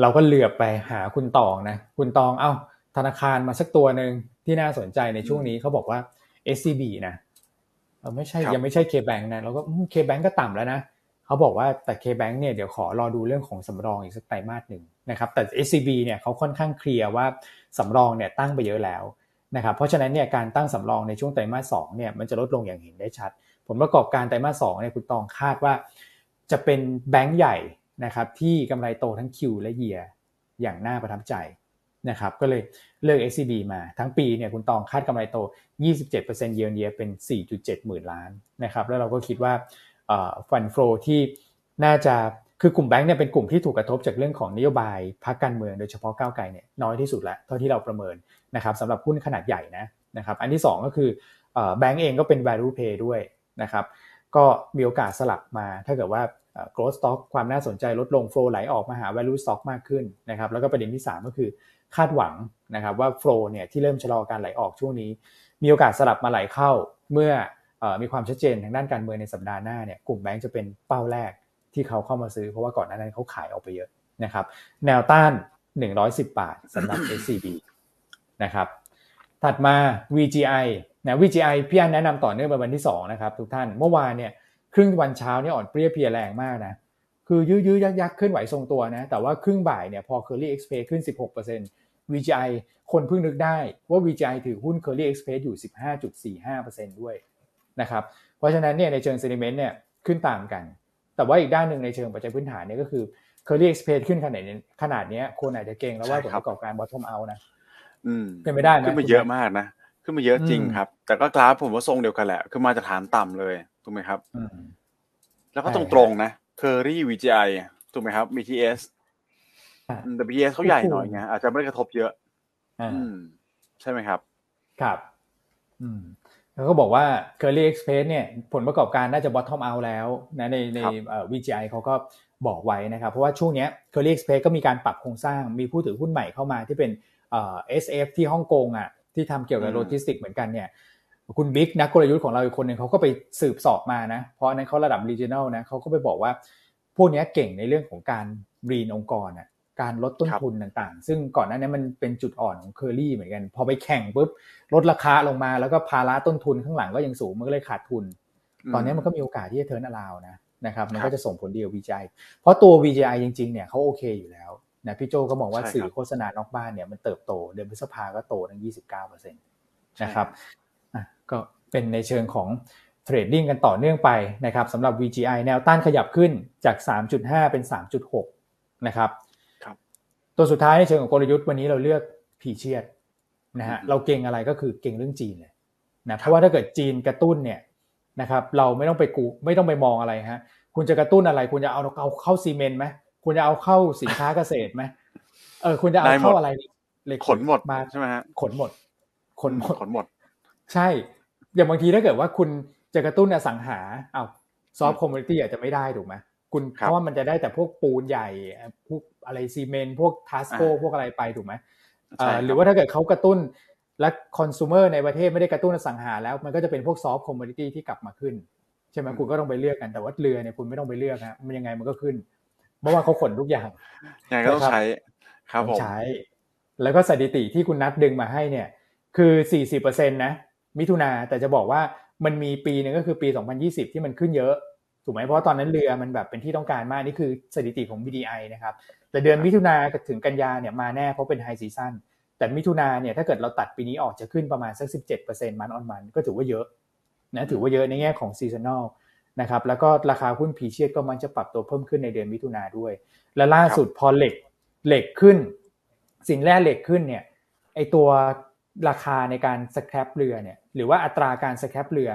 เราก็เหลือบไปหาคุณตองนะคุณตองเอา้าธนาคารมาสักตัวหนึ่งที่น่าสนใจในช่วงนี้เขาบอกว่า SCB นะเราไม่ใช่ยังไม่ใช่ K-Bank นะเราก็ K-Bank ก็ต่ำแล้วนะเขาบอกว่าแต่ K-Bank เนี่ยเดี๋ยวขอรอดูเรื่องของสำรองอีกสักไตรมาสหนึ่ง นะครับแต่ SCB เนี่ยเขาค่อนข้างเคลียร์ว่าสำรองเนี่ยตั้งไปเยอะแล้วนะครับเพราะฉะนั้นเนี่ยการตั้งสำรองในช่วงไตรมาสสองเนี่ยมันจะลดลงอย่างเห็นได้ชัด ผลประกอบการไตรมาสสองเนี่ยคุณตองคาดว่า จะเป็นแบงก์ใหญ่นะครับที่กำไรโตทั้งคิวและเยียอย่างน่าประทับใจนะครับก็เลยเลือก SCB มาทั้งปีเนี่ยคุณตองคาดกำไรโต 27%เยนเยียเป็น 4.7 หมื่นล้านนะครับแล้วเราก็คิดว่าฟันโฟที่น่าจะ คือกลุ่มแบงก์เนี่ยเป็นกลุ่มที่ถูกกระทบจากเรื่องของนโยบายพรรคการเมืองโดยเฉพาะก้าวไกลเนี่ยน้อยที่สุดล้วเท่าที่เราประเมินนะครับสำหรับหุ้นขนาดใหญ่นะนะครับอันที่ 2 ก็คือแบงก์เองก็เป็น value pay ด้วยนะครับก็มีโอกาสสลับมาถ้าเกิดว่า growth stock ความน่าสนใจลดลง flow ไหลออกมาหา value stock มากขึ้นนะครับแล้วก็ประเด็นที่ 3 ก็คือคาดหวังนะครับว่า flow เนี่ยที่เริ่มชะลอการไหลออกช่วงนี้ มีโอกาสสลับมาไหลเข้าเมื่อมีความชัดเจนทางด้านการเมืองในสัปดาห์หน้าเนี่ยกลุ่มแบงก์จะเป็นเป้าแรก ที่เขาเข้ามาซื้อเพราะว่าก่อนหน้านั้นเขาขายออกไปเยอะนะครับ แนวต้าน 110 บาทสำหรับ SCB นะครับ ถัดมา VGI นะ VGI พี่อันแนะนำต่อเนื่องไปวันที่2นะครับทุกท่านเมื่อวานเนี่ยครึ่งวันเช้าเนี่ยอ่อนเปรี้ยเพลียแรงมากนะคือยื้อๆยักๆขึ้นไหวทรงตัวนะ แต่ว่าครึ่งบ่ายเนี่ยพอ Curly Express ขึ้น 16% VGI คนเพิ่งนึกได้ว่า VGI ถือหุ้น Curly Express อยู่ 15.45%ด้วยนะครับ เพราะฉะนั้นเนี่ยในเชิง sentiment เนี่ยขึ้นตามกัน แต่ว่าอีกด้านหนึ่งในเชิงปัจจัยพื้นฐานเนี่ยก็คือ Curly Express ขึ้นขนาดนี้ขนาดนี้คนอาจจะเก่งแล้วว่าผลประกอบการ bottom out นะอืมเป็นไปได้ไหมขึ้นมาเยอะมากนะขึ้นมาเยอะจริงอืมครับ แต่ก็กราฟผมว่าทรงเดียวกันแหละคือมาจากฐานต่ำเลยถูกไหมครับอืมแล้วก็ใช่ตรงๆนะ Curry VGI ถูกไหมครับ BTS อะอืมแต่ BTS เขาใหญ่โอ้โหหน่อยไงอาจจะไม่ได้กระทบเยอะอ่าอืมใช่ไหมครับ ครับ อืม แล้วก็บอกว่า Curly Express เนี่ยผลประกอบการน่าจะ bottom out แล้วนะในในครับเอ่อ VGI เขาก็บอกไว้นะครับ เพราะว่าช่วงเนี้ย Curly Express ก็มีการปรับโครงสร้างมีผู้ถือหุ้นใหม่เข้ามาที่เป็นเอ่อ SF ที่ฮ่องกงอะที่ทำเกี่ยวกับอืมโลจิสติกเหมือนกันเนี่ยคุณบิ๊กนักกลยุทธ์ของเราอีกคนหนึ่งเขาก็ไปสืบเสาะมานะ เพราะอันนั้นเขาระดับ regional นะเขาก็ไปบอกว่า พวกเนี้ยเก่งในเรื่องของการ lean องค์กรอะ การลดต้นทุนครับต่างๆ ซึ่งก่อนหน้านี้มันเป็นจุดอ่อนของเคอรี่เหมือนกัน พอไปแข่งปุ๊บลดราคาลงมาแล้วก็ภาระต้นทุนข้างหลังก็ยังสูงมันก็เลยขาดทุน ตอนนี้มันก็มีโอกาสที่จะ turnaround นะนะครับมันครัก็บจะส่งผลดีกับ VGI เพราะตัว VGI จริงๆเนี่ยเขาโอเคอยู่แล้วนะพี่โจก็มองว่าใช่ครับสื่อโฆษณานอกบ้านเนี่ยมันเติบโต เดือนพฤษภาก็โตทั้ง 29%นะครับอะก็เป็นในเชิงของเทรดดิ้งกันต่อเนื่องไปนะครับสำหรับ VGI แนวต้านขยับขึ้นจาก 3.5 เป็น 3.6 นะครับครับ ตัวสุดท้ายในเชิงของกลยุทธ์วันนี้เราเลือกพีเชียดนะฮะอืมเราเก่งอะไรก็คือเก่งเรื่องจีนเลยนะเพราะว่าถ้าเกิดจีนกระตุ้นเนี่ยนะครับเราไม่ต้องไปกูไม่ต้องไปมองอะไรฮะคุณจะกระตุ้นอะไร คุณจะเอาเอาเข้าซีเมนต์ไหมคุณจะเอาเข้าสินค้าเกษตรไหมเออคุณจะเอาได้หมดเข้าอะไรเลยขนหมดมาใช่ไหมฮะขนหมดขนหมดขนหมด ใช่ อย่างบางทีถ้าเกิดว่าคุณจะกระตุ้นอสังหาเอา soft commodity อาจจะไม่ได้ถูกไหม คุณคเพรับราะว่ามันจะได้แต่พวกปูนใหญ่พวกอะไรซีเมนต์พวก Tasco อ่าพวกอะไรไปถูกไหมใช่เอ่อคบหรือว่าถ้าเกิดเขากระตุ้นและคอน sumer ในประเทศไม่ได้กระตุ้นอสังหาแล้วมันก็จะเป็นพวก soft commodity ที่กลับมาขึ้น ใช่ไหมคุณก็ต้องไปเลือกกันแต่ว่าเรือเนี่ยคุณไม่ต้องไปเลือกฮะมันยังไงมันก็ขึ้นเพราะว่าเขาขนทุกอย่างยังไงก็ต้องนะครับใช้ครับต้ผองมใช้ แล้วก็สถิติที่คุณนัดดึงมาให้เนี่ย คือ40%นะมิถุนาแต่จะบอกว่ามันมีปีหนึ่งก็คือปี 2020 ที่มันขึ้นเยอะ ถูกไหมเพราะว่าตอนนั้นเรือมันแบบเป็นที่ต้องการมากนี่คือสถิติของ BDI นะครับแต่เดือนมิถุนาถึงกันยาเนี่ยมาแน่เพราะเป็น high season แต่มิถุนาเนี่ยถ้าเกิดเราตัดปีนี้ออกจะขึ้นประมาณสัก 17% month on month ก็ถือว่าเยอะนะถือว่าเยอะในแง่ของ seasonal นะครับแล้วก็ราคาหุ้นพีเชียดก็มันจะปรับตัวเพิ่มขึ้นในเดือนมิถุนาด้วย และล่าสุดพอเหล็กเหล็กขึ้น สินแร่เหล็กขึ้นเนี่ยไอตัวราคาในการ scrap เรือเนี่ยหรือว่าอัตราการ scrap เรือ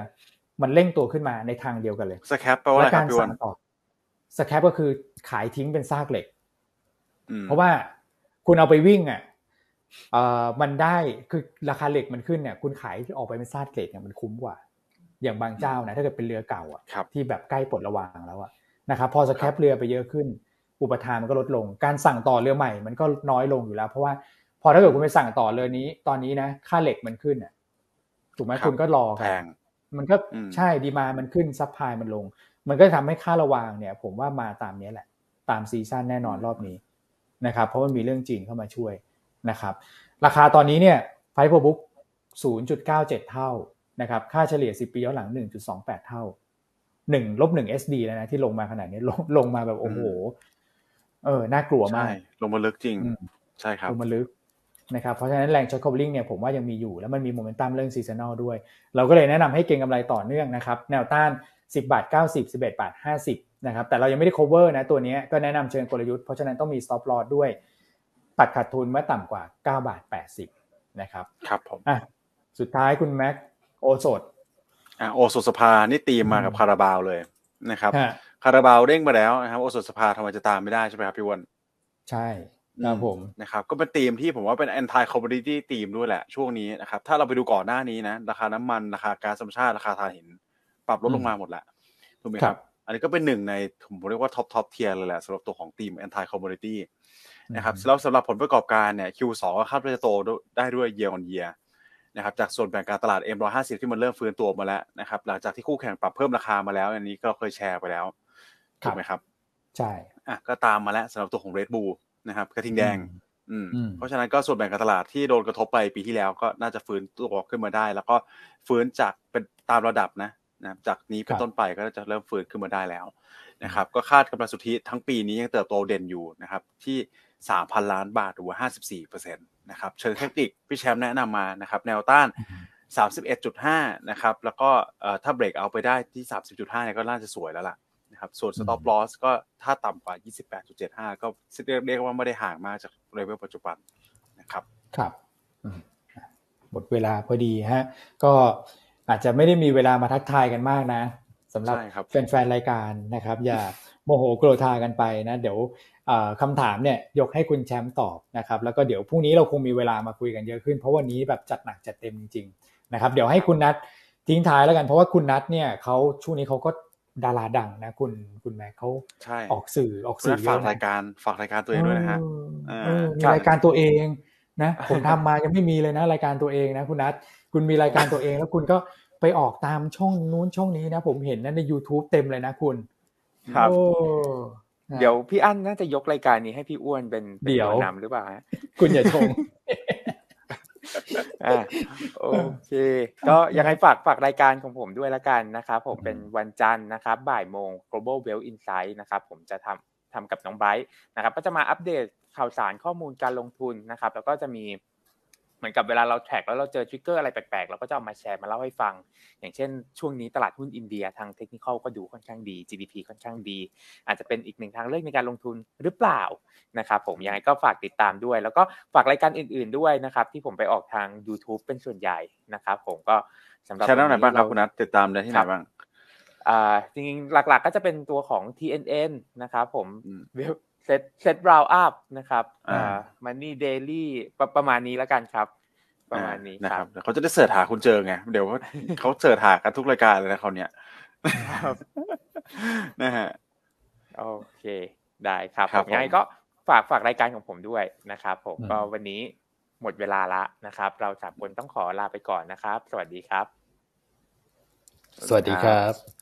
มันเร่งตัวขึ้นมาในทางเดียวกันเลย scrap แปลว่าอะไรครับพี่วัสั่งต่อ scrap ก็คือขายทิ้งเป็นซากเหล็กอืมเพราะว่าคุณเอาไปวิ่งอะเอ่อมันได้คือราคาเหล็กมันขึ้นเนี่ย คุณขายออกไปเป็นซากเหล็กเนี่ยมันคุ้มกว่า อย่างบางเจ้านะถ้าเกิดเป็นเรือเก่าอะครับที่แบบใกล้ปลดระวางแล้วอะนะครับพอ scrap เรือไปเยอะขึ้น อุปทานมันก็ลดลง การสั่งต่อเรือใหม่มันก็น้อยลงอยู่แล้ว เพราะว่าพอถ้าเกิดคุณไปสั่งต่อเรือนี้ ตอนนี้นะ ค่าเหล็กมันขึ้นอะถูกไหมครับคุณก็รอแพกันง มันก็อืมใช่ demand มันขึ้น supply มันลง มันก็ทำให้ค่าระวางเนี่ย ผมว่ามาตามนี้แหละ ตาม season แน่นอนรอบนี้นะครับ เพราะมันมีเรื่องจีนเข้ามาช่วยนะครับ ราคาตอนนี้เนี่ยไฟโ r บุ๊ก0.97 เท่านะครับ ค่าเฉลี่ย 10 ปีย้อนหลัง 1.28 เท่า1ลบ1 SD แล้วนะที่ลงมาขนาดนี้ลงลงมาแบบโอ้โห เออ น่ากลัวมาใช่กลงมาลึกจริงอืมใช่ครับ ลงมาลึก นะครับเพราะฉะนั้นแรงช็อตคอ v ลิงเนี่ยผมว่ายังมีอยู่แล้วมันมีโมเมนตัมเรื่อง seasonal ด้วย เราก็เลยแนะนำให้เก็งกำไรต่อเนื่องนะครับแนวต้าน 10 บาท 90 11 บาท 50นะครับแต่เรายังไม่ได้ cover นะตัวนี้ก็แนะนำเชิงกลยุทธ์เพราะฉะนั้นต้องมี stop loss ด้วยตัดขาดทุนเมื่อต่ำกว่า 9 บาท 80นะครับครับผมอะสุดท้ายคุณแม็กโอโซดอะโอสุสภานี่ตีมมากับคาราบาวเลยนะครับฮะคาราบาวเด้งมาแล้วนะครับโอสุสภาทำไมจะตามไม่ได้ใช่ไหมครับพี่วันใช่ ครับผมนะครับก็เป็นธีมที่ผมว่าเป็น anti commodity ธีมด้วยแหละช่วงนี้นะครับถ้าเราไปดูก่อนหน้านี้นะ ราคาน้ำมันราคาก๊าซธรรมชาติราคาถ่านหิน ปรับลดลงมาหมดแหละถูกไหมครับครับอันนี้ก็เป็นหนึ่งในผมเรียกว่า top top tier เลยแหละสำหรับตัวของ theme anti commodity นะครับอืมแล้วสำหรับผลประกอบการเนี่ย Q2 ก็คาดว่าจะโตได้ด้วย year on year นะครับจากส่วนแบ่งการตลาด M150 ที่มันเริ่มฟื้นตัวมาแล้วนะครับหลังจากที่คู่แข่งปรับเพิ่มราคามาแล้ว อันนี้ก็เคยแชร์ไปแล้วถูกไหมครับ ใช่อะก็ตามมาแล้วสำหรับตัวของ Red Bull นะครับกระทิงแดงอืมอืม เพราะฉะนั้นก็ส่วนแบ่งการตลาดที่โดนกระทบไปปีที่แล้วก็น่าจะฟื้นตัวขึ้นมาได้ แล้วก็ฟื้นจากเป็นตามระดับนะนะจากนี้เป็นต้นไปก็จะเริ่มฟื้นขึ้นมาได้แล้วนะครับ ก็คาดกำไรสุทธิทั้งปีนี้ยังเติบโตเด่นอยู่นะครับ ที่3,000ล้านบาทหรือว่า54%นะครับเชิงเทคนิคพี่แชมป์แนะนำมานะครับแนวต้าน 31.5 นะครับ แล้วก็เอ่อถ้าเบรกเอาไปได้ที่ 30.5เนี่ยก็น่าจะสวยแล้วล่ะนะ ครับส่วน stop loss ก็ถ้าต่ำกว่า 28.75 ก็เรียกเรียกว่าไม่ได้ห่างมากจากเลเวลปัจจุบันนะครับครับอืมหมดเวลาพอดีฮะก็อาจจะไม่ได้มีเวลามาทักทายกันมากนะสำหรับใช่ครับแฟนๆรายการนะครับ อย่าโมโหโกรธากันไปนะ เดี๋ยวเอ่อคำถามเนี่ยยกให้คุณแชมป์ตอบนะครับ แล้วก็เดี๋ยวพรุ่งนี้เราคงมีเวลามาคุยกันเยอะขึ้น เพราะวันนี้แบบจัดหนักจัดเต็มจริงๆนะครับ เดี๋ยวให้คุณนัททิ้งท้ายแล้วกันเพราะว่าคุณนัทเนี่ยเขาช่วงนี้เขาก็ ดาราดังนะคุณคุณแม็กเขาใช่ออกสื่อออกคุณสื่นัอทเยฝากอะนะรายการฝากรายการตัวเองด้วยนะฮะเออเออเออมีครับรายการตัวเองนะผมทำมายังไม่มีเลยนะ รายการตัวเองนะคุณนัทคุณมีรายการตัวเองแล้วคุณก็ไปออกตามช่องนู้นช่องนี้นะ ผมเห็นนะใน YouTube เต็มเลยนะคุณ ครับโอ้นะเดี๋ยวพี่อั้นน่าจะยกรายการนี้ให้พี่อ้วนเป็นเป็นเดี๋ยวตัวนำหรือเปล่าฮะคุณอย่าชง อ่าโอเค ก็ยังไงฝากฝากรายการของผมด้วยละกันนะครับผมเป็นวันจันทร์นะครับ บ่ายโมง global wealth insight นะครับผมจะทำทำกับน้องไบรท์นะครับ ก็จะมาอัปเดตข่าวสารข้อมูลการลงทุนนะครับ แล้วก็จะมี เหมือนกับเวลาเราแท็กแล้วเราเจอทริกเกอร์อะไรแปลกๆเราก็จะเอามาแชร์มาเล่าให้ฟัง อย่างเช่น ช่วงนี้ตลาดหุ้นอินเดียทางเทคนิคก็ดูค่อนข้างดี GDP ค่อนข้างดี อาจจะเป็นอีกหนึ่งทางเลือกในการลงทุนหรือเปล่านะครับผมยังไงก็ฝากติดตามด้วย แล้วก็ฝากรายการอื่น ๆด้วยนะครับที่ผมไปออกทาง YouTube เป็นส่วนใหญ่นะครับผมก็สำหรับชแนลไหนบ้างครับวัคุณนัทติดตามได้ที่ไหนบ้างอ่าจริงๆหลักๆก็จะเป็นตัวของ TNN นะครับผมอืมเซตเซตราวอัพนะครับอ่าอ่ามันนี่เดลี่ประมาณนี้แล้วกันครับ ประมาณนี้นะคครัรับบเดี๋ยวเขาจะได้เสิร์ชหาคุณเจอไง เดี๋ยวว่าเขาเสิร์ชหากันทุกรายการเลยนะเขาวเนี่ยครับนะฮะโอเค ได้ครับครับผมยังไงผมก็ฝากฝากรายการของผมด้วยนะครับผมอืมก็วันนี้หมดเวลาละนะครับ เราสามคนต้องขอลาไปก่อนนะครับ สวัสดีครับ สวัสดีครับ